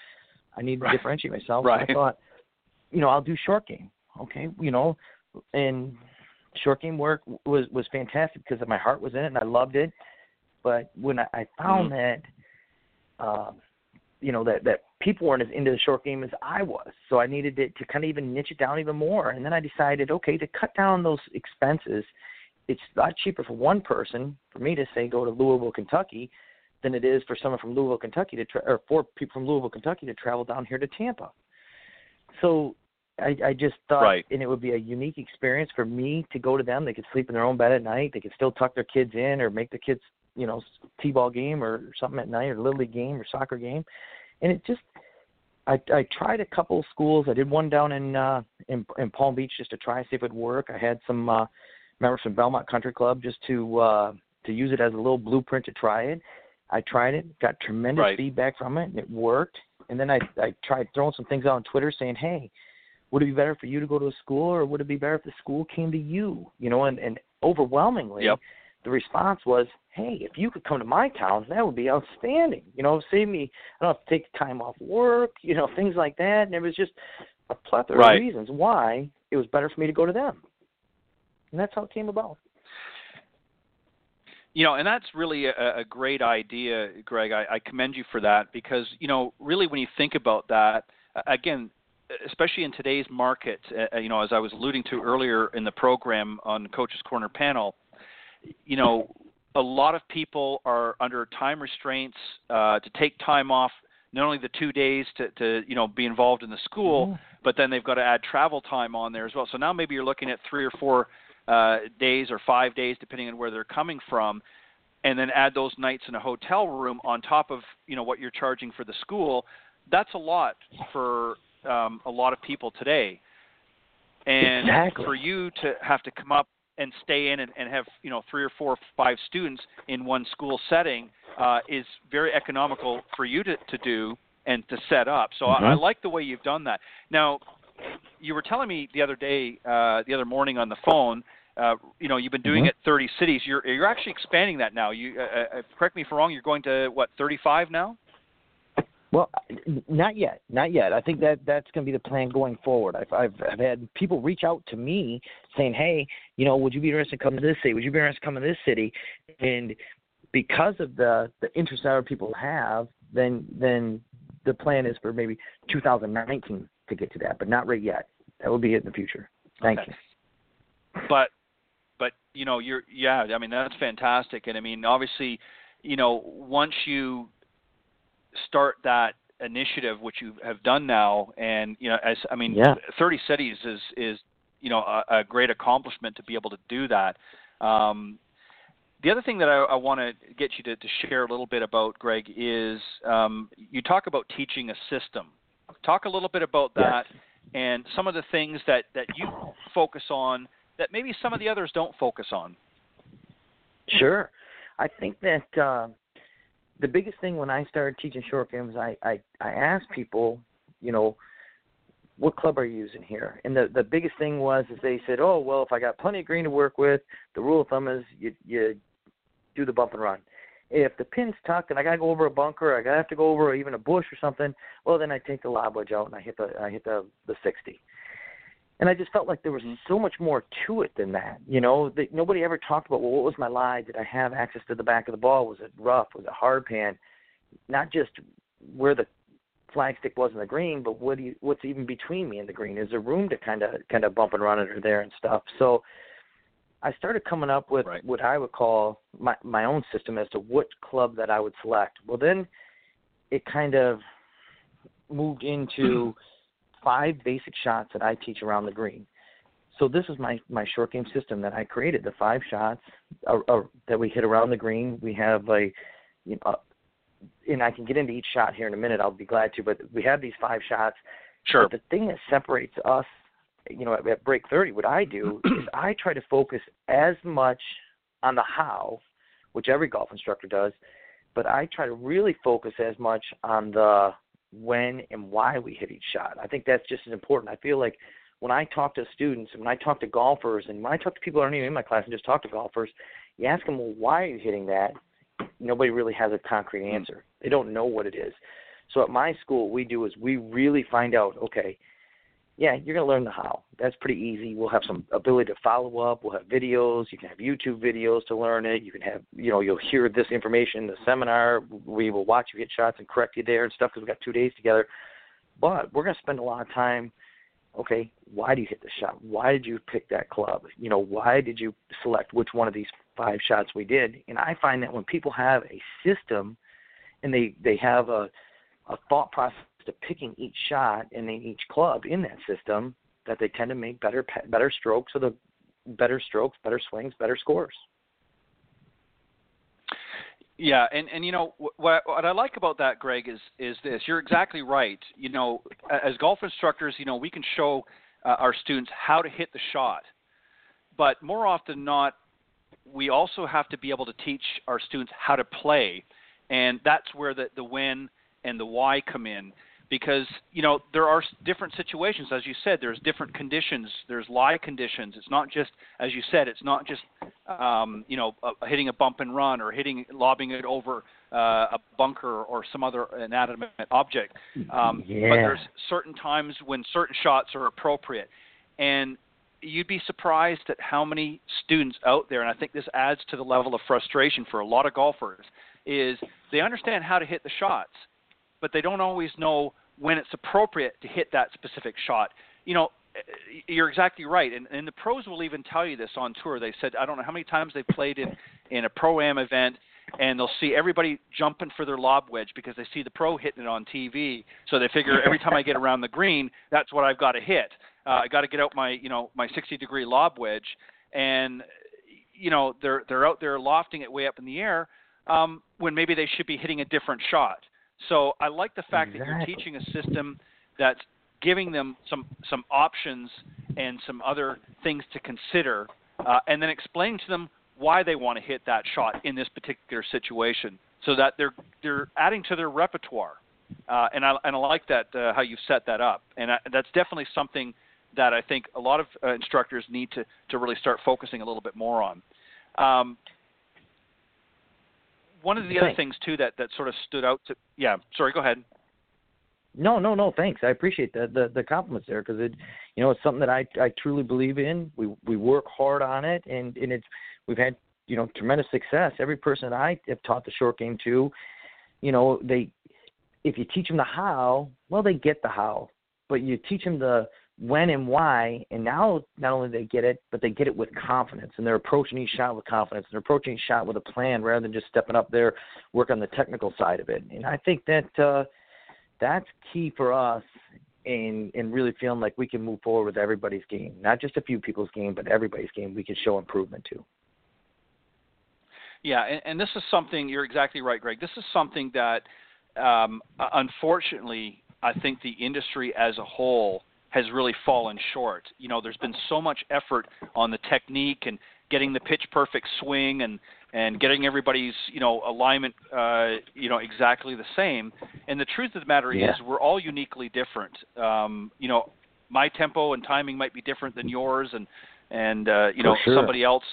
I need to Right. differentiate myself. Right. I thought, you know, I'll do short game. Okay, you know, and short game work was was fantastic because my heart was in it and I loved it. But when I, I found that, um, you know, that that people weren't as into the short game as I was, so I needed to, to kind of even niche it down even more. And then I decided, okay, to cut down those expenses, it's a lot cheaper for one person for me to say go to Louisville, Kentucky, than it is for someone from Louisville, Kentucky to tra- or for people from Louisville, Kentucky to travel down here to Tampa. So I, I just thought, Right. and it would be a unique experience for me to go to them. They could sleep in their own bed at night. They could still tuck their kids in, or make the kids, you know, t-ball game or something at night, or little league game or soccer game. And it just, I, I tried a couple of schools. I did one down in uh, in, in Palm Beach just to try see if it would work. I had some uh, members from Belmont Country Club just to uh, to use it as a little blueprint to try it. I tried it, got tremendous Right. feedback from it, and it worked. And then I I tried throwing some things out on Twitter saying, hey, would it be better for you to go to a school, or would it be better if the school came to you? You know, and and overwhelmingly, Yep. the response was, hey, if you could come to my town, that would be outstanding. You know, save me. I don't have to take time off work. You know, things like that. And it was just a plethora Right. of reasons why it was better for me to go to them. And that's how it came about. You know, and that's really a, a great idea, Greg. I, I commend you for that because you know, really, when you think about that, again, especially in today's market, uh, you know, as I was alluding to earlier in the program on Coach's Corner panel, you know, a lot of people are under time restraints uh, to take time off. Not only the two days to, to you know be involved in the school, but then they've got to add travel time on there as well. So now maybe you're looking at three or four uh, days or five days, depending on where they're coming from, and then add those nights in a hotel room on top of you know what you're charging for the school. That's a lot for um, a lot of people today. And Exactly. for you to have to come up and stay in and, and have you know three or four, or five students in one school setting uh, is very economical for you to, to do and to set up. So I, I Mhm. like the way you've done that. Now, you were telling me the other day, uh, the other morning on the phone. Uh, you know, you've been doing Mhm. it 30 cities. You're you're actually expanding that now. You uh, uh, correct me if I'm wrong. You're going to what 35 now? Well, not yet, not yet. I think that that's going to be the plan going forward. I've, I've I've had people reach out to me saying, "Hey, you know, would you be interested in coming to this city? Would you be interested in coming to this city?" And because of the the interest that other people have, then then the plan is for maybe 2019 to get to that, but not right yet. That will be it in the future. Thank Okay. you. but you know you're yeah i mean that's fantastic and i mean obviously you know once you start that initiative which you have done now and you know as i mean Yeah. 30 cities is is you know a, a great accomplishment to be able to do that um the other thing that I, I want to get you to, to share a little bit about, Greg, is um, you talk about teaching a system. Talk a little bit about that Yes. and some of the things that, that you focus on that maybe some of the others don't focus on. Sure. I think that uh, the biggest thing when I started teaching short games, I, I, I asked people, you know, what club are you using here? And the, the biggest thing was is they said, oh, well, if I got plenty of green to work with, the rule of thumb is you, you do the bump and run. If the pin's tucked and I gotta go over a bunker, I gotta have to go over even a bush or something, well then I take the lob wedge out and I hit the I hit the the sixty. And I just felt like there was so much more to it than that. You know, that nobody ever talked about well, what was my lie? Did I have access to the back of the ball? Was it rough? Was it hard pan? Not just where the flag stick was in the green, but what do you, what's even between me and the green? Is there room to kind of kind of bump and run under there and stuff? So I started coming up with Right. what I would call my my own system as to what club that I would select. Well, then it kind of moved into (clears throat) five basic shots that I teach around the green. So this is my my short game system that I created. The five shots uh, uh, that we hit around the green. We have a, you know, and I can get into each shot here in a minute. I'll be glad to. But we have these five shots. Sure. But the thing that separates us, you know, at, at Break 30, what I do (clears throat) is I try to focus as much on the how, which every golf instructor does, but I try to really focus as much on the when and why we hit each shot. I think that's just as important. I feel like when I talk to students and when I talk to golfers and when I talk to people that aren't even in my class and just talk to golfers, you ask them, well, why are you hitting that? Nobody really has a concrete Hmm. answer. They don't know what it is. So at my school, what we do is we really find out, okay, yeah, you're going to learn the how. That's pretty easy. We'll have some ability to follow up. We'll have videos. You can have YouTube videos to learn it. You can have, you know, you'll hear this information in the seminar. We will watch you hit shots and correct you there and stuff because we've got two days together. But we're going to spend a lot of time. Okay, why do you hit the shot? Why did you pick that club? You know, why did you select which one of these five shots we did? And I find that when people have a system and they they have a a thought process to picking each shot and then each club in that system, that they tend to make better better strokes or the better strokes, better swings, better scores. Yeah, and and you know what what I like about that, Greg, is is this. You're exactly right. You know, as golf instructors, you know we can show uh, our students how to hit the shot, but more often not, we also have to be able to teach our students how to play, and that's where the the when and the why come in because you know there are different situations. As you said there's different conditions. There's lie conditions. It's not just as you said it's not just um, you know uh, hitting a bump and run or hitting lobbing it over uh, a bunker or some other inanimate object. Um, yeah. but there's certain times when certain shots are appropriate. And you'd be surprised at how many students out there and i think this adds to the level of frustration for a lot of golfers is they understand how to hit the shots but they don't always know when it's appropriate to hit that specific shot. You know, you're exactly right, and, and the pros will even tell you this on tour. They said I don't know how many times they've played in in a pro am event, and they'll see everybody jumping for their lob wedge because they see the pro hitting it on TV. So they figure every time I get around the green, that's what I've got to hit. Uh, I got to get out my you know my 60 degree lob wedge, and you know they're they're out there lofting it way up in the air um, when maybe they should be hitting a different shot. So I like the fact exactly. that you're teaching a system that's giving them some some options and some other things to consider, uh, and then explaining to them why they want to hit that shot in this particular situation, so that they're they're adding to their repertoire. Uh, and I and I like that uh, how you set that up, and I, that's definitely something that I think a lot of uh, instructors need to to really start focusing a little bit more on. Um, one of the other Thanks. things too that that sort of stood out to yeah sorry go ahead No, no, no. Thanks. I appreciate the the, the compliments there because it, you know, it's something that I I truly believe in. We we work hard on it, and and it's we've had you know tremendous success. Every person that I have taught the short game to, you know, they if you teach them the how, well, they get the how, but you teach them the when and why, and now not only they get it, but they get it with confidence, and they're approaching each shot with confidence, and they're approaching each shot with a plan rather than just stepping up there, work on the technical side of it. And I think that uh, that's key for us in in really feeling like we can move forward with everybody's game, not just a few people's game, but everybody's game. We can show improvement to. Yeah, and, and this is something you're exactly right, Greg. This is something that, um, unfortunately, I think the industry as a whole has really fallen short. You know, there's been so much effort on the technique and getting the pitch perfect swing and and getting everybody's you know alignment uh, you know exactly the same. And the truth of the matter Yeah. is, we're all uniquely different. Um, you know, my tempo and timing might be different than yours, and and uh, you know sure. somebody else.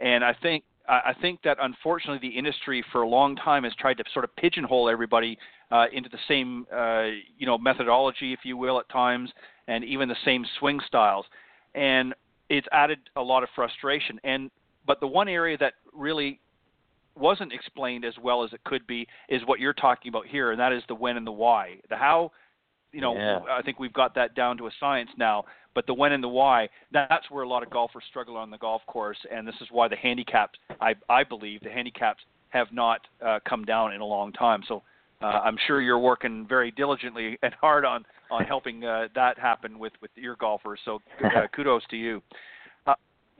And I think I think that unfortunately the industry for a long time has tried to sort of pigeonhole everybody uh, into the same uh, you know methodology, if you will, at times, and even the same swing styles, and it's added a lot of frustration. And but the one area that really wasn't explained as well as it could be is what you're talking about here, and that is the when and the why. The how, you know, Yeah. I think we've got that down to a science now. But the when and the why, that's where a lot of golfers struggle on the golf course, and this is why the handicaps, I, I believe, the handicaps have not uh, come down in a long time. So uh, I'm sure you're working very diligently (laughs) and hard on on helping uh, that happen with with your golfers. So uh, (laughs) kudos to you.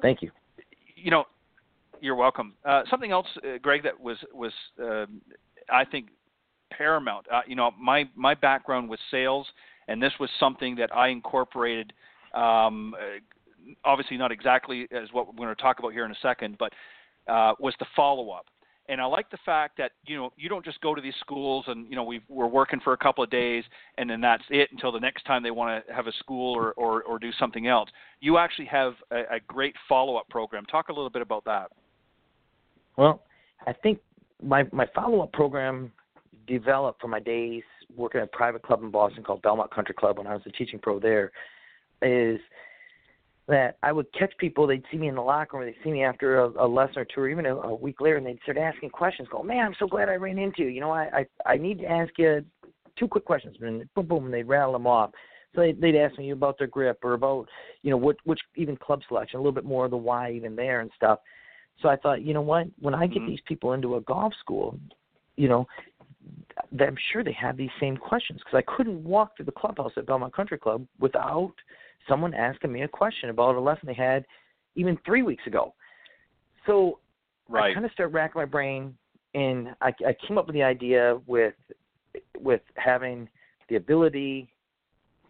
Thank you. You know, you're welcome. Uh, something else, uh, Greg, that was was um, I think paramount. Uh, you know, my my background was sales, and this was something that I incorporated. Um, uh, obviously, not exactly as what we're going to talk about here in a second, but uh, was the follow up. and I like the fact that you know you don't just go to these schools and you know we we're working for a couple of days and then that's it until the next time they want to have a school or, or, or do something else. You actually have a, a great follow up program. Talk a little bit about that. Well, I think my my follow up program developed from my days working at a private club in Boston called Belmont Country Club when I was a teaching pro there. Is that I would catch people, they'd see me in the locker room, they'd see me after a, a lesson or two, or even a, a week later, and they'd start asking questions. Go, man, I'm so glad I ran into you. You know, I I, I need to ask you two quick questions, and boom, boom, and they'd rattle them off. So they'd, they'd ask me about their grip or about, you know, what which even club selection, a little bit more of the why even there and stuff. So I thought, you know what, when I get mm-hmm. these people into a golf school, you know, I'm sure they have these same questions because I couldn't walk through the clubhouse at Belmont Country Club without someone asking me a question about a lesson they had even three weeks ago. So right. I kind of started racking my brain, and I, I came up with the idea with with having the ability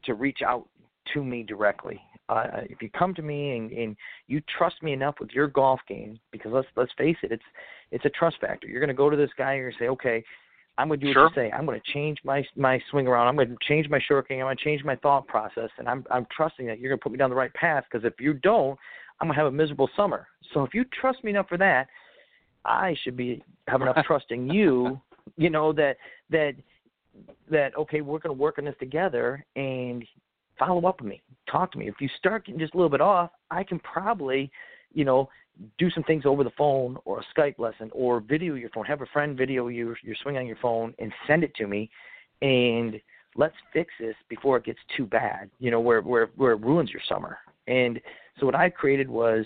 to reach out to me directly. Uh, if you come to me and, and you trust me enough with your golf game, because let's let's face it, it's it's a trust factor. You're going to go to this guy and you're going to say, okay, I'm going to do sure. what you say. I'm going to change my my swing around. I'm going to change my short game. I'm going to change my thought process, and I'm I'm trusting that you're going to put me down the right path. Because if you don't, I'm going to have a miserable summer. So if you trust me enough for that, I should be have enough (laughs) trusting you. You know that that that okay, we're going to work on this together and follow up with me, talk to me. If you start getting just a little bit off, I can probably, you know, do some things over the phone or a Skype lesson or video your phone. Have a friend video you your swing on your phone and send it to me, and let's fix this before it gets too bad. You know where where where it ruins your summer. And so what I created was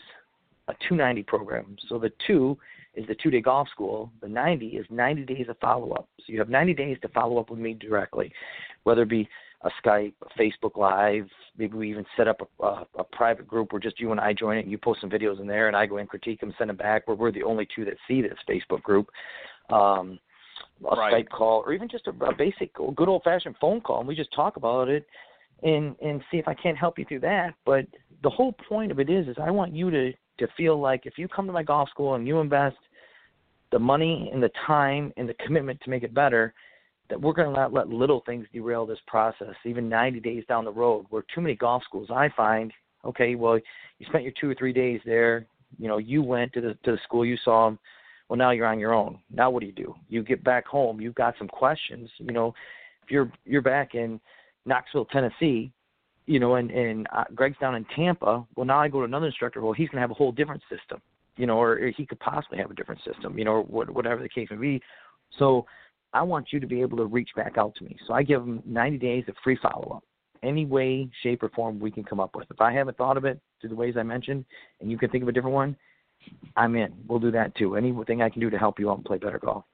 a 290 program. So the two is the two day golf school. The 90 is 90 days of follow up. So you have 90 days to follow up with me directly, whether it be a Skype, a Facebook Live. Maybe we even set up a, a, a private group where just you and I join it. And you post some videos in there, and I go and critique them, send them back. Where we're the only two that see this Facebook group. Um, a right. Skype call, or even just a, a basic, good old fashioned phone call, and we just talk about it and and see if I can't help you through that. But the whole point of it is, is I want you to to feel like if you come to my golf school and you invest the money and the time and the commitment to make it better, that we're going to not let little things derail this process, even 90 days down the road. Where too many golf schools, I find, okay, well, you spent your two or three days there. You know, you went to the to the school, you saw them. Well, now you're on your own. Now what do you do? You get back home. You've got some questions. You know, if you're you're back in Knoxville, Tennessee, you know, and and uh, Greg's down in Tampa. Well, now I go to another instructor. Well, he's going to have a whole different system, you know, or, or he could possibly have a different system, you know, or what, whatever the case may be. So I want you to be able to reach back out to me. So I give them 90 days of free follow up, any way, shape, or form we can come up with. If I haven't thought of it through the ways I mentioned, and you can think of a different one, I'm in. We'll do that too. Anything I can do to help you out and play better golf.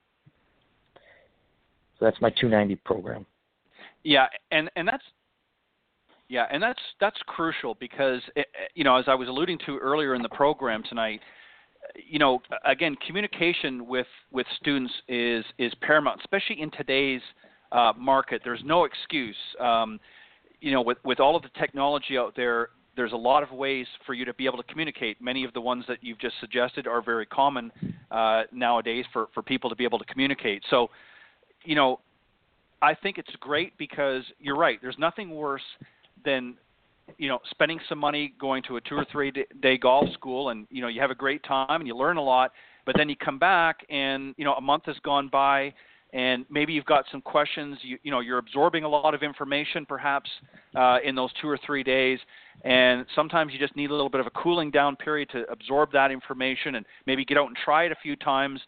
So that's my 290 program. Yeah, and and that's yeah, and that's that's crucial because it, eh, eh, you know, as I was alluding to earlier in the program tonight, you know, again, communication with with students is is paramount, especially in today's uh, market. There's no excuse. Um, you know, with with all of the technology out there, there's a lot of ways for you to be able to communicate. Many of the ones that you've just suggested are very common uh, nowadays for for people to be able to communicate. So, you know, I think it's great because you're right. There's nothing worse than you know spending some money going to a two or three day golf school and you know you have a great time and you learn a lot but then you come back and you know a month has gone by and maybe you've got some questions you you know you're absorbing a lot of information perhaps uh, in those two or three days and sometimes you just need a little bit of a cooling down period to absorb that information and maybe get out and try it a few times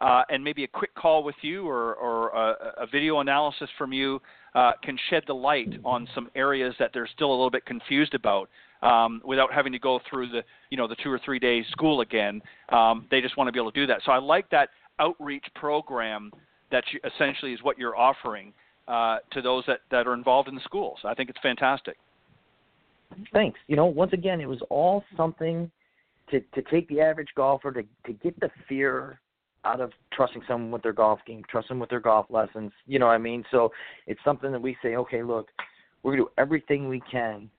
uh, and maybe a quick call with you or, or a, a video analysis from you uh, can shed the light on some areas that they're still a little bit confused about um, without having to go through the you know the two or three days school again. Um, they just want to be able to do that. So I like that outreach program that you, essentially is what you're offering uh, to those that, that are involved in the schools. I think it's fantastic. Thanks. You know, once again, it was all something to to take the average golfer to to get the fear out of trusting someone with their golf game, trusting them with their golf lessons. You know what I mean? So it's something that we say, okay, look, we're gonna do everything we can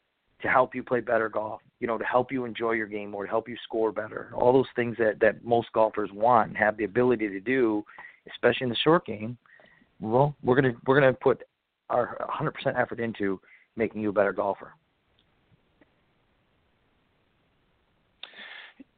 to help you play better golf, you know, to help you enjoy your game more, to help you score better. All those things that that most golfers want have the ability to do, especially in the short game. Well, we're gonna we're gonna put our 100% effort into making you a better golfer.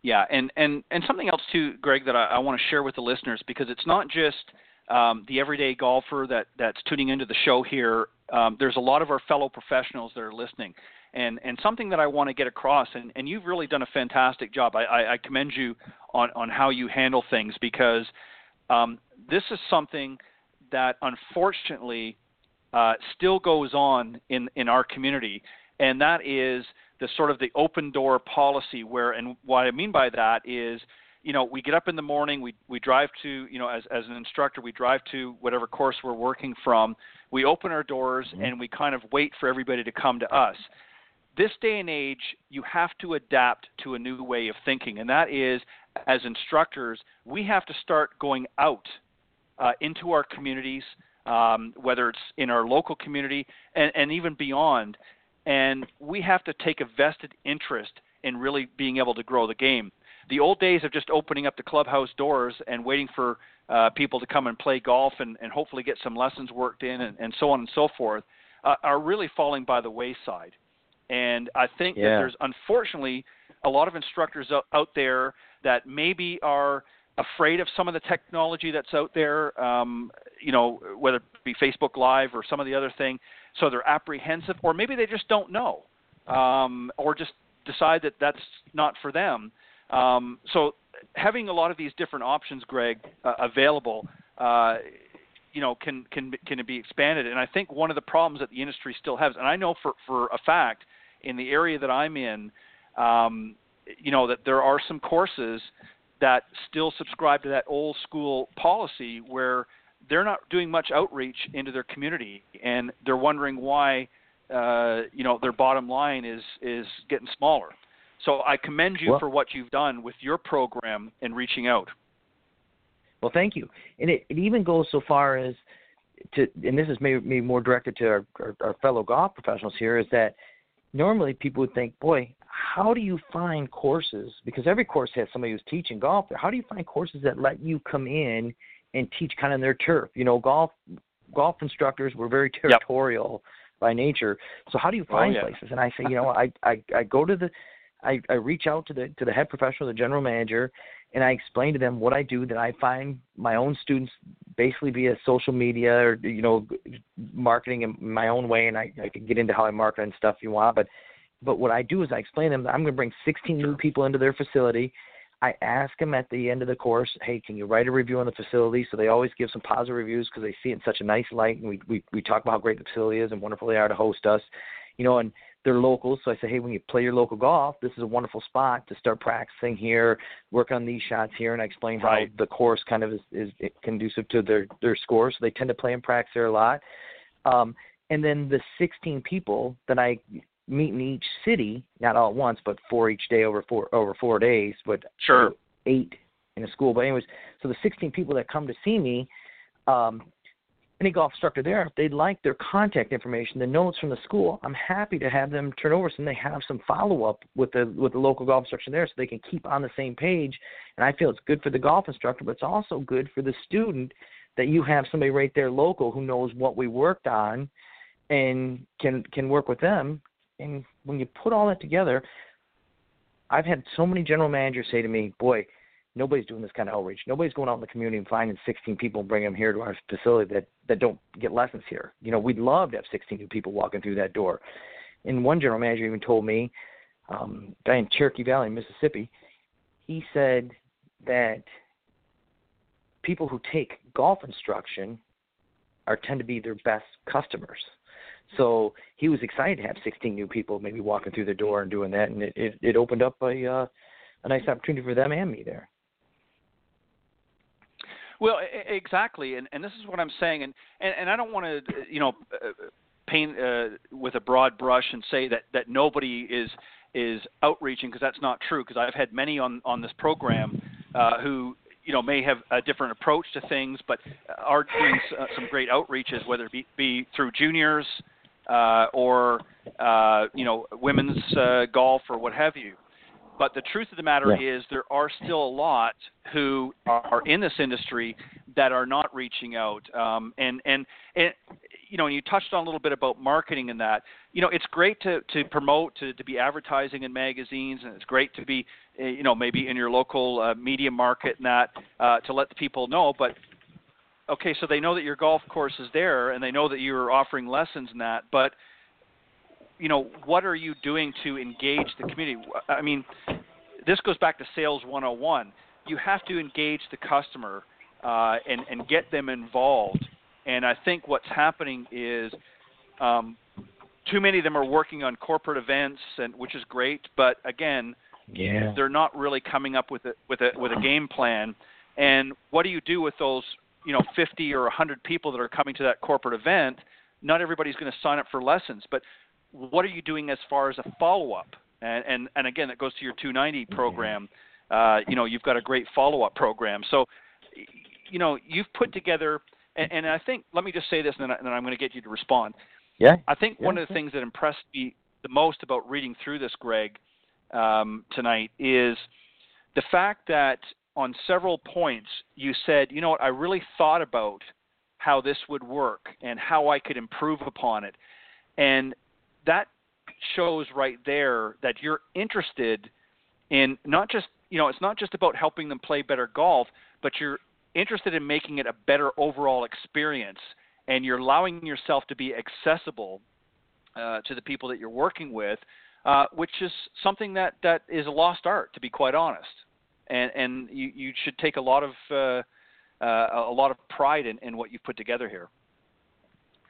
Yeah, and and and something else too, Greg, that I, I want to share with the listeners because it's not just um, the everyday golfer that that's tuning into the show here. Um, there's a lot of our fellow professionals that are listening, and and something that I want to get across, and and you've really done a fantastic job. I, I, I commend you on on how you handle things because um, this is something that unfortunately uh, still goes on in in our community, and that is the sort of the open door policy where and what I mean by that is you know we get up in the morning we we drive to you know as as an instructor we drive to whatever course we're working from we open our doors mm-hmm. and we kind of wait for everybody to come to us this day and age you have to adapt to a new way of thinking and that is as instructors we have to start going out uh, into our communities um, whether it's in our local community and, and even beyond and we have to take a vested interest in really being able to grow the game. The old days of just opening up the clubhouse doors and waiting for uh, people to come and play golf and, and hopefully get some lessons worked in and, and so on and so forth uh, are really falling by the wayside. And I think yeah. that there's unfortunately a lot of instructors out, out there that maybe are afraid of some of the technology that's out there, um, you know, whether it be Facebook Live or some of the other thing so they're apprehensive, or maybe they just don't know, um, or just decide that that's not for them. Um, so having a lot of these different options, Greg, uh, available, uh, you know, can can can be expanded. And I think one of the problems that the industry still has, and I know for for a fact in the area that I'm in, um, you know, that there are some courses that still subscribe to that old school policy where they're not doing much outreach into their community, and they're wondering why, uh, you know, their bottom line is is getting smaller. So I commend you well, for what you've done with your program and reaching out. Well, thank you. And it, it even goes so far as to, and this is maybe, maybe more directed to our, our, our fellow golf professionals here, is that normally people would think, boy, how do you find courses? Because every course has somebody who's teaching golf there. How do you find courses that let you come in and teach kind of their turf. You know, golf golf instructors were very territorial yep. by nature. So how do you oh, find oh, yeah. places? And I say, you know, I, I I go to the I, I reach out to the to the head professional, the general manager, and I explain to them what I do. That I find my own students basically via social media or you know marketing in my own way, and I, I can get into how I market and stuff if you want. But but what I do is I explain to them that I'm going to bring 16 new people into their facility. I ask them at the end of the course, hey, can you write a review on the facility? So they always give some positive reviews because they see it in such a nice light, and we, we we talk about how great the facility is and wonderful they are to host us, you know. And they're locals, so I say, hey, when you play your local golf, this is a wonderful spot to start practicing here, work on these shots here, and I explain right. how the course kind of is is conducive to their their scores. So they tend to play and practice there a lot. Um, and then the 16 people that I meet in each city, not all at once, but four each day over four over four days, but sure eight in a school. But anyways, so the 16 people that come to see me, um, any golf instructor there, if they'd like their contact information, the notes from the school, I'm happy to have them turn over so they have some follow up with the with the local golf instructor there, so they can keep on the same page. And I feel it's good for the golf instructor, but it's also good for the student that you have somebody right there local who knows what we worked on and can can work with them and when you put all that together, I've had so many general managers say to me, "Boy, nobody's doing this kind of outreach. Nobody's going out in the community and finding 16 people and bringing them here to our facility that that don't get lessons here. You know, we'd love to have 16 new people walking through that door." And one general manager even told me, um, guy in Cherokee Valley, Mississippi, he said that people who take golf instruction are tend to be their best customers. So he was excited to have 16 new people maybe walking through the door and doing that, and it it, it opened up a uh, a nice opportunity for them and me there. Well, exactly, and and this is what I'm saying, and and, and I don't want to you know uh, paint uh, with a broad brush and say that that nobody is is outreaching because that's not true. Because I've had many on on this program uh, who you know may have a different approach to things, but are doing uh, some great outreaches, whether it be, be through juniors, uh, or uh, you know women's uh, golf or what have you. But the truth of the matter Yeah. is, there are still a lot who are in this industry that are not reaching out. Um, and and and you know, and you touched on a little bit about marketing and that. You know, it's great to to promote, to to be advertising in magazines, and it's great to be, uh, you know, maybe in your local uh, media market and that uh, to let the people know. But okay, so they know that your golf course is there, and they know that you're offering lessons and that, but you know, what are you doing to engage the community? I mean, this goes back to sales 101. You have to engage the customer uh, and and get them involved. And I think what's happening is um, too many of them are working on corporate events, and which is great. But again, Yeah. they're not really coming up with a with a with a game plan. And what do you do with those, you know, 50 or 100 people that are coming to that corporate event? Not everybody's going to sign up for lessons, but what are you doing as far as a follow up? And and and again, that goes to your 290 program. Uh, you know, you've got a great follow up program. So, you know, you've put together. And, and I think, let me just say this, and then, I- then I'm going to get you to respond. Yeah. I think one of the things that impressed me the most about reading through this, Greg, um, tonight is the fact that on several points you said, you know what, I really thought about how this would work and how I could improve upon it. And that shows right there that you're interested in not just, you know, it's not just about helping them play better golf, but you're interested in making it a better overall experience and you're allowing yourself to be accessible uh, to the people that you're working with, uh, which is something that, that is a lost art, to be quite honest. And, and you, you should take a lot of uh, uh, a lot of pride in, in what you've put together here.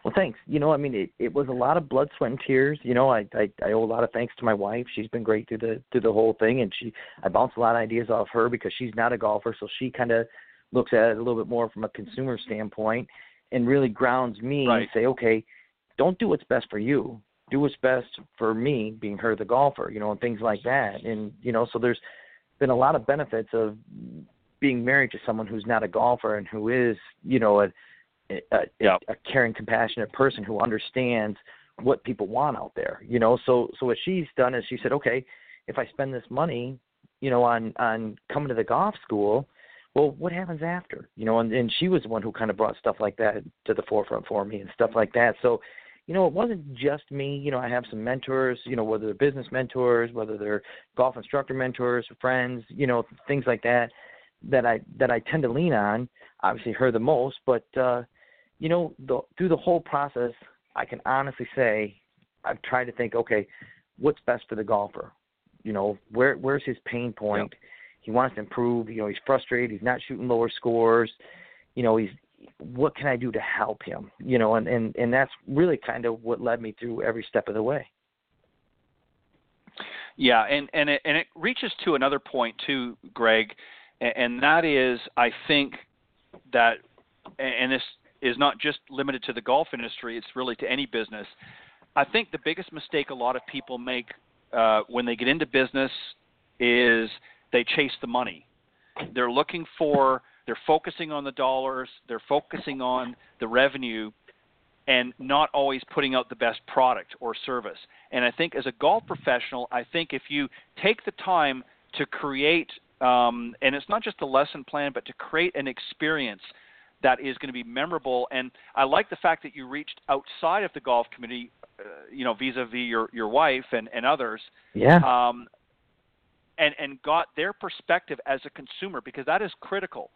Well, thanks. You know, I mean, it, it was a lot of blood, sweat, and tears. You know, I, I I owe a lot of thanks to my wife. She's been great through the through the whole thing, and she I bounce a lot of ideas off her because she's not a golfer, so she kind of looks at it a little bit more from a consumer standpoint, and really grounds me Right. and say, okay, don't do what's best for you. Do what's best for me, being her the golfer. You know, and things like that. And you know, so there's been a lot of benefits of being married to someone who's not a golfer and who is, you know, a a, Yeah. a caring, compassionate person who understands what people want out there. You know, so so what she's done is she said, okay, if I spend this money, you know, on on coming to the golf school, well, what happens after? You know, and and she was the one who kind of brought stuff like that to the forefront for me and stuff like that. So. You know, it wasn't just me. You know, I have some mentors. You know, whether they're business mentors, whether they're golf instructor mentors, friends. You know, things like that that I that I tend to lean on. Obviously, her the most, but uh, you know, the, through the whole process, I can honestly say I've tried to think, okay, what's best for the golfer? You know, where where's his pain point? He wants to improve. You know, he's frustrated. He's not shooting lower scores. You know, he's what can I do to help him? You know, and and and that's really kind of what led me through every step of the way. Yeah, and and it, and it reaches to another point too, Greg, and, and that is I think that, and this is not just limited to the golf industry; it's really to any business. I think the biggest mistake a lot of people make uh, when they get into business is they chase the money. They're looking for, they're focusing on the dollars, they're focusing on the revenue, and not always putting out the best product or service. And I think as a golf professional, I think if you take the time to create, um, and it's not just a lesson plan, but to create an experience that is going to be memorable. And I like the fact that you reached outside of the golf community, uh, you know, vis-a-vis your your wife and and others, Yeah. um, and and got their perspective as a consumer because that is critical.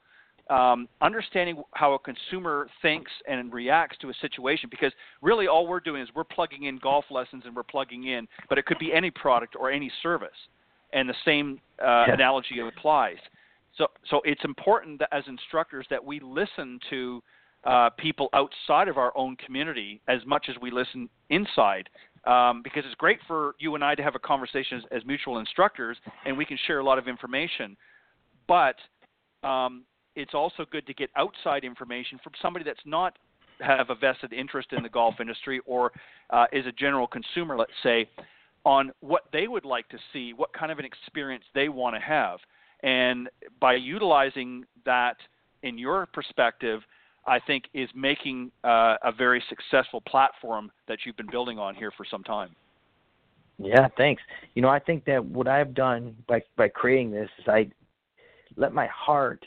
Um, understanding how a consumer thinks and reacts to a situation because really all we're doing is we're plugging in golf lessons and we're plugging in, but it could be any product or any service, and the same uh, Yeah. analogy applies. So so it's important that as instructors that we listen to uh, people outside of our own community as much as we listen inside um, because it's great for you and I to have a conversation as, as mutual instructors, and we can share a lot of information. But um, it's also good to get outside information from somebody that's not have a vested interest in the golf industry or uh, is a general consumer, let's say, on what they would like to see, what kind of an experience they want to have. And by utilizing that in your perspective, I think is making uh, a very successful platform that you've been building on here for some time. Yeah, thanks. You know, I think that what I've done by by creating this is I let my heart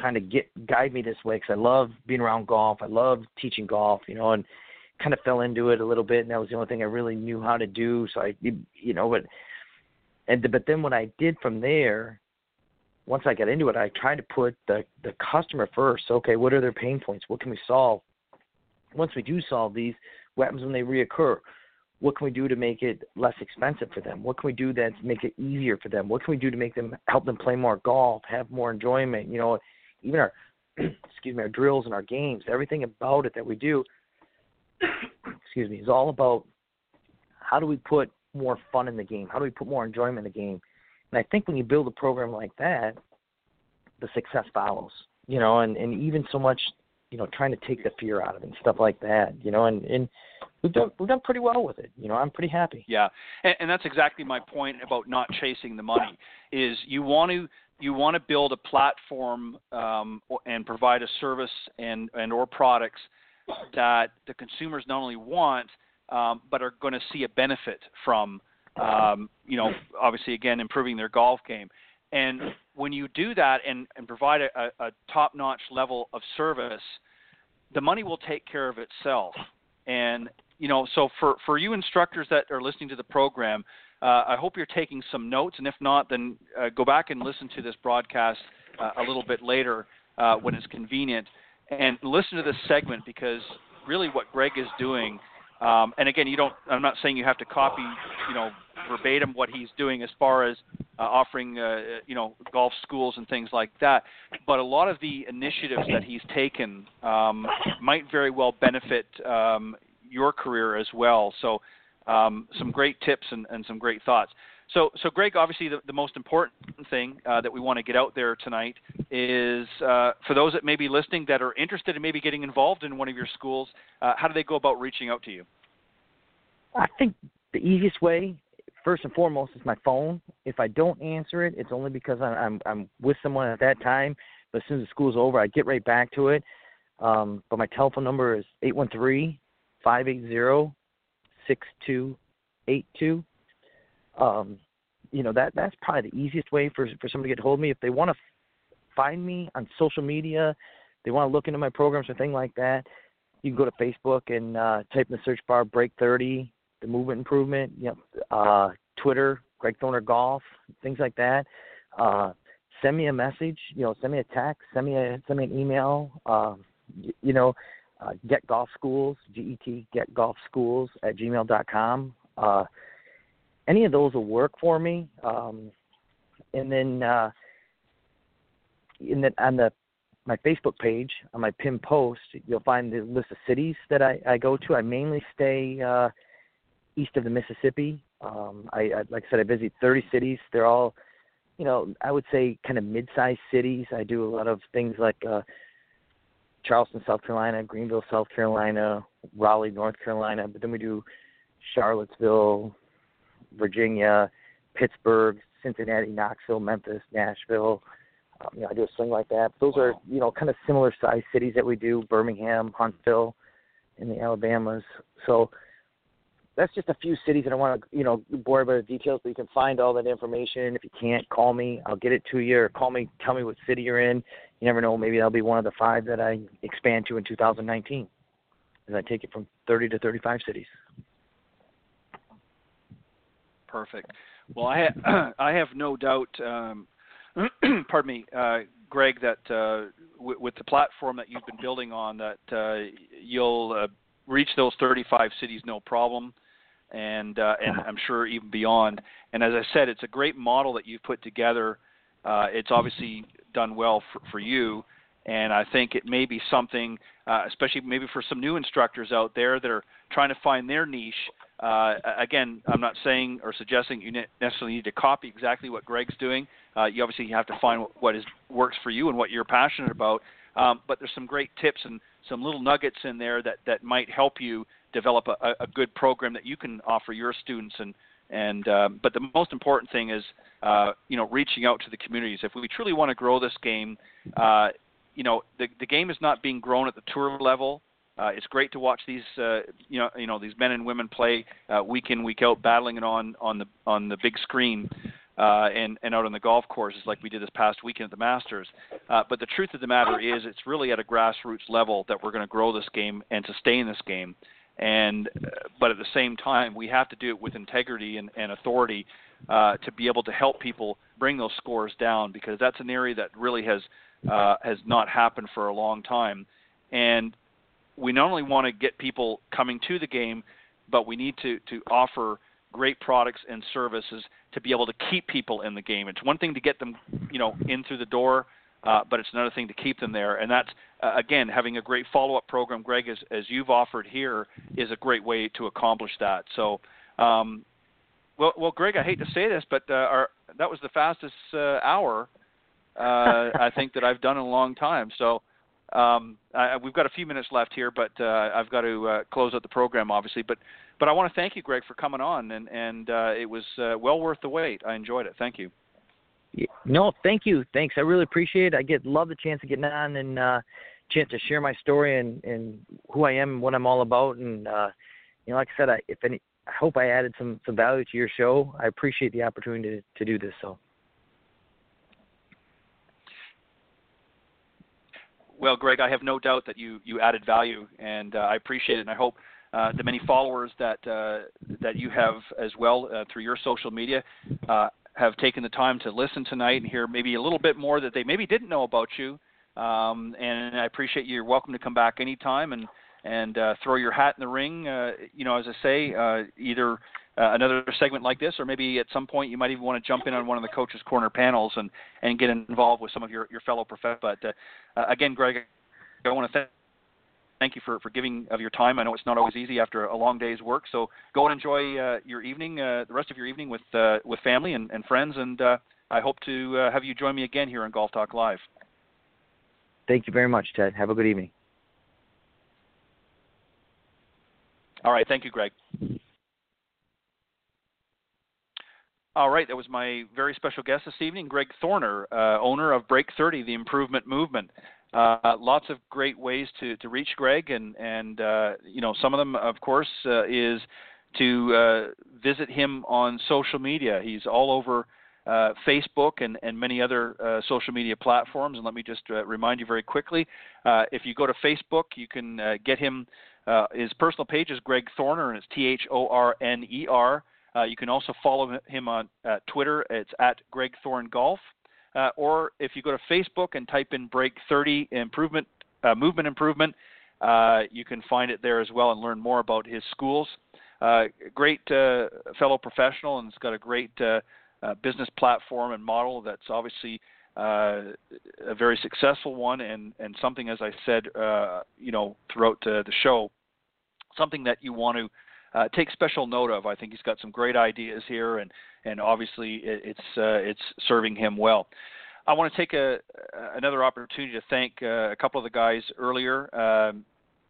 kind of get guide me this way because I love being around golf. I love teaching golf, you know, and kind of fell into it a little bit, and that was the only thing I really knew how to do. So I, you know, but and but then what I did from there, once I got into it, I tried to put the the customer first. Okay, what are their pain points? What can we solve? Once we do solve these, what happens when they reoccur? what can we do to make it less expensive for them? What can we do that make it easier for them? What can we do to make them help them play more golf, have more enjoyment? You know, even our (clears throat) excuse me, our drills and our games, everything about it that we do, (clears throat) excuse me, is all about how do we put more fun in the game? How do we put more enjoyment in the game? And I think when you build a program like that, the success follows. You know, and and even so much, you know, trying to take the fear out of it and stuff like that. You know, and and we've done we've done pretty well with it. You know, I'm pretty happy. Yeah, and, and that's exactly my point about not chasing the money. Is you want to you want to build a platform um, and provide a service and and or products that the consumers not only want um, but are going to see a benefit from. Um, you know, obviously, again, improving their golf game. And when you do that and, and provide a, a top-notch level of service, the money will take care of itself. And you know, so for for you instructors that are listening to the program, uh, I hope you're taking some notes, and if not, then uh, go back and listen to this broadcast uh, a little bit later uh, when it's convenient, and listen to this segment because really what Greg is doing. Um, and again, you don't. I'm not saying you have to copy, you know, verbatim what he's doing as far as uh, offering, uh, you know, golf schools and things like that. But a lot of the initiatives that he's taken um, might very well benefit, um, your career as well. So, um, some great tips and, and, some great thoughts. So, so Greg, obviously the, the most important thing uh, that we want to get out there tonight is uh, for those that may be listening that are interested in maybe getting involved in one of your schools, uh, how do they go about reaching out to you? I think the easiest way, first and foremost, is my phone. If I don't answer it, it's only because I'm I'm, with someone at that time. But as soon as the school's over, I get right back to it. Um, but my telephone number is eight one three five eight zero six two eight two. Um, you know that that's probably the easiest way for for somebody to get hold of me. If they want to find me on social media, they want to look into my programs or thing like that. You can go to Facebook and uh, type in the search bar "Break 30," the movement improvement. You know, uh, Twitter, Greg Thorner Golf, things like that. Uh, send me a message. You know, send me a text. Send me a send me an email. Uh, you, you know, uh, Get Golf Schools, G-E-T, Get Golf Schools at gmail.com. Uh, any of those will work for me. Um, and then, uh, in the, on the my Facebook page on my pin post, you'll find the list of cities that I, I go to. I mainly stay uh, east of the Mississippi. Um, I, I like I said, I visit 30 cities. They're all, you know, I would say kind of mid-sized cities. I do a lot of things like uh, Charleston, South Carolina, Greenville, South Carolina, Raleigh, North Carolina, but then we do Charlottesville, Virginia, Pittsburgh, Cincinnati, Knoxville, Memphis, Nashville. Um, you know, I do a swing like that. Those are you know kind of similar size cities that we do. Birmingham, Huntsville, in the Alabamas. So that's just a few cities that I want to, you know, bore about the details, but you can find all that information. If you can't, call me. I'll get it to you, or call me. Tell me what city you're in. You never know. Maybe that'll be one of the five that I expand to in 2019, as I take it from 30 to 35 cities. Perfect. Well, I ha- (clears throat) I have no doubt. Um, (clears throat) pardon me, uh, Greg, that uh, w- with the platform that you've been building on, that uh, you'll uh, reach those 35 cities no problem, and uh, and I'm sure even beyond. And as I said, it's a great model that you've put together. Uh, it's obviously done well for, for you, and I think it may be something, especially maybe for some new instructors out there that are trying to find their niche. Uh, again, I'm not saying or suggesting you necessarily need to copy exactly what Greg's doing. Uh, you obviously have to find what, is works for you and what you're passionate about. Um, but there's some great tips and some little nuggets in there that, that might help you develop a, a good program that you can offer your students. And, and um, but the most important thing is uh, you know reaching out to the communities. If we truly want to grow this game, uh, you know the the game is not being grown at the tour level. Uh, it's great to watch these uh, you know you know these men and women play uh, week in week out, battling it on on the on the big screen. Uh, and, and out on the golf courses like we did this past weekend at the Masters. Uh, but the truth of the matter is, it's really at a grassroots level that we're going to grow this game and sustain this game. And uh, but at the same time, we have to do it with integrity and, and authority uh, to be able to help people bring those scores down because that's an area that really has uh, has not happened for a long time. And we not only want to get people coming to the game, but we need to to offer great products and services to be able to keep people in the game. It's one thing to get them, you know, in through the door, uh, but it's another thing to keep them there. And that's uh, again having a great follow-up program, Greg, as as you've offered here, is a great way to accomplish that. So. Um, well, well, Greg, I hate to say this, but uh, our, that was the fastest uh, hour uh, I think that I've done in a long time. So um, I, we've got a few minutes left here, but uh, I've got to uh, close out the program, obviously. But but I want to thank you, Greg, for coming on, and and uh, it was uh, well worth the wait. I enjoyed it. Thank you. No, thank you. Thanks. I really appreciate it. I get love the chance of getting on and uh, chance to share my story and and who I am, and what I'm all about, and uh, you know, like I said, I, if any I hope I added some some value to your show. I appreciate the opportunity to, to do this. So. Well, Greg, I have no doubt that you you added value, and uh, I appreciate it. And I hope uh, the many followers that uh, that you have as well uh, through your social media uh, have taken the time to listen tonight and hear maybe a little bit more that they maybe didn't know about you. Um, and I appreciate you. You're welcome to come back anytime and and uh, throw your hat in the ring. Uh, you know, as I say, either uh, another segment like this, or maybe at some point you might even want to jump in on one of the coaches' corner panels and and get involved with some of your your fellow professors. But uh, uh, again, Greg, I want to thank. Thank you for, for giving of your time. I know it's not always easy after a long day's work. So go and enjoy uh, your evening, uh, the rest of your evening with uh, with family and, and friends. And uh, I hope to uh, have you join me again here on Golf Talk Live. Thank you very much, Ted. Have a good evening. All right. Thank you, Greg. All right, that was my very special guest this evening, Greg Thorner, uh, owner of Break 30, the Improvement Movement. Uh, lots of great ways to, to reach Greg, and and uh, you know some of them, of course, uh, is to uh, visit him on social media. He's all over uh, Facebook and, and many other social media platforms. And let me just remind you very quickly: if you go to Facebook, you can get him uh, his personal page is Greg Thorner, and it's T H O R N E R. Uh, you can also follow him on uh, Twitter. It's at Greg Thorn Golf. Uh, or if you go to Facebook and type in Break 30 Improvement uh, Movement Improvement, uh, you can find it there as well and learn more about his schools. great fellow professional, and it's got a great business platform and model that's obviously uh, a very successful one, and and something, as I said, uh, you know, throughout uh, the show, something that you want to uh, take special note of. I think he's got some great ideas here, and and obviously it, it's uh, it's serving him well. I want to take a another opportunity to thank uh, a couple of the guys earlier, um,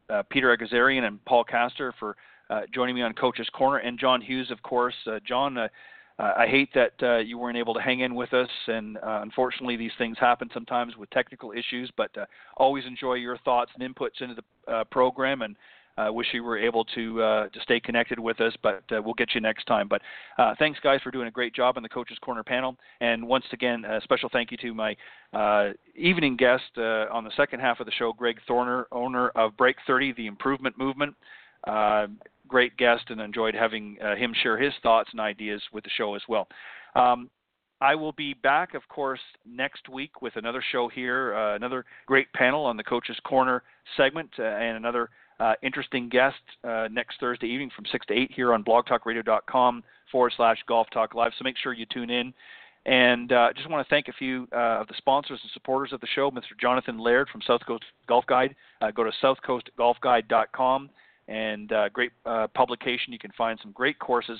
uh, Peter Egazarian and Paul Kaster for uh, joining me on Coach's Corner, and John Hughes, of course. Uh, John, I hate that you weren't able to hang in with us, and unfortunately, these things happen sometimes with technical issues. But always enjoy your thoughts and inputs into the program, and uh, wish you were able to uh, to stay connected with us. But uh, we'll get you next time. But uh, thanks, guys, for doing a great job on the Coaches Corner panel. And once again, a special thank you to my uh, evening guest uh, on the second half of the show, Greg Thorner, owner of Break 30, the Improvement Movement. Great guest and enjoyed having him share his thoughts and ideas with the show as well. Um, I will be back, of course, next week with another show here, uh, another great panel on the Coach's Corner segment, uh, and another uh, interesting guest uh, next Thursday evening from 6 to 8 here on blogtalkradio.com forward slash golf talk live. So make sure you tune in. And uh, just want to thank a few uh, of the sponsors and supporters of the show, Mr. Jonathan Laird from South Coast Golf Guide. Uh, go to southcoastgolfguide.com and uh, great publication. You can find some great courses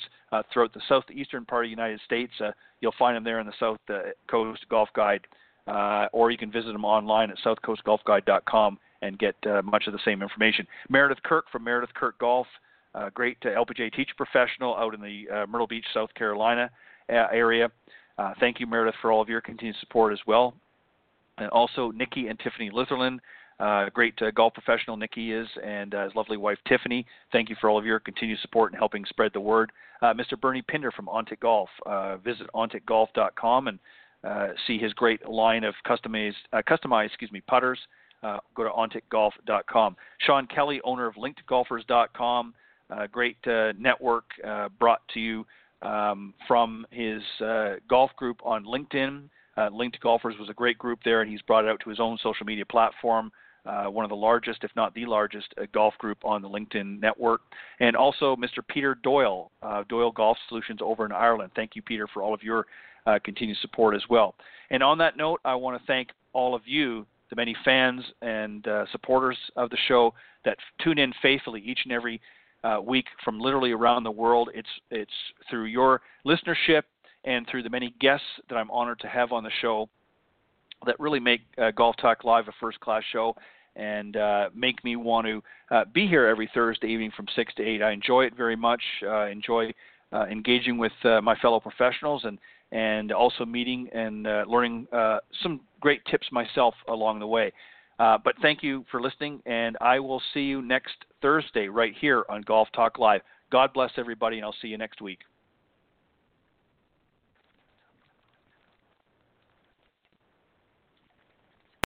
throughout the southeastern part of the United States. You'll find them there in the South Coast Golf Guide, or you can visit them online at southcoastgolfguide.com and get much of the same information. Meredith Kirk from Meredith Kirk Golf, great LPGA teacher professional out in the Myrtle Beach, South Carolina area. thank you, Meredith, for all of your continued support as well. and also Nikki and Tiffany Litherland. Uh, great uh, golf professional Nikki is, and uh, his lovely wife Tiffany. Thank you for all of your continued support and helping spread the word. Uh, Mr. Bernie Pinder from Ontic Golf. Uh, visit onticgolf.com and uh, see his great line of customized, customized, excuse me, putters. Go to onticgolf.com. Sean Kelly, owner of LinkedGolfers.com. great network brought to you um, from his golf group on LinkedIn. Linked Golfers was a great group there, and he's brought it out to his own social media platform uh, one of the largest, if not the largest, uh, golf group on the LinkedIn network. And also Mr. Peter Doyle, uh, Doyle Golf Solutions over in Ireland. Thank you, Peter, for all of your uh, continued support as well. And on that note, I want to thank all of you, the many fans and uh, supporters of the show that tune in faithfully each and every uh, week from literally around the world. It's it's through your listenership and through the many guests that I'm honored to have on the show that really make uh, Golf Talk Live a first class show and uh, make me want to uh, be here every Thursday evening from 6 to 8. I enjoy it very much. I enjoy uh, engaging with uh, my fellow professionals and, and also meeting and uh, learning some great tips myself along the way. but thank you for listening, and I will see you next Thursday right here on Golf Talk Live. God bless everybody, and I'll see you next week.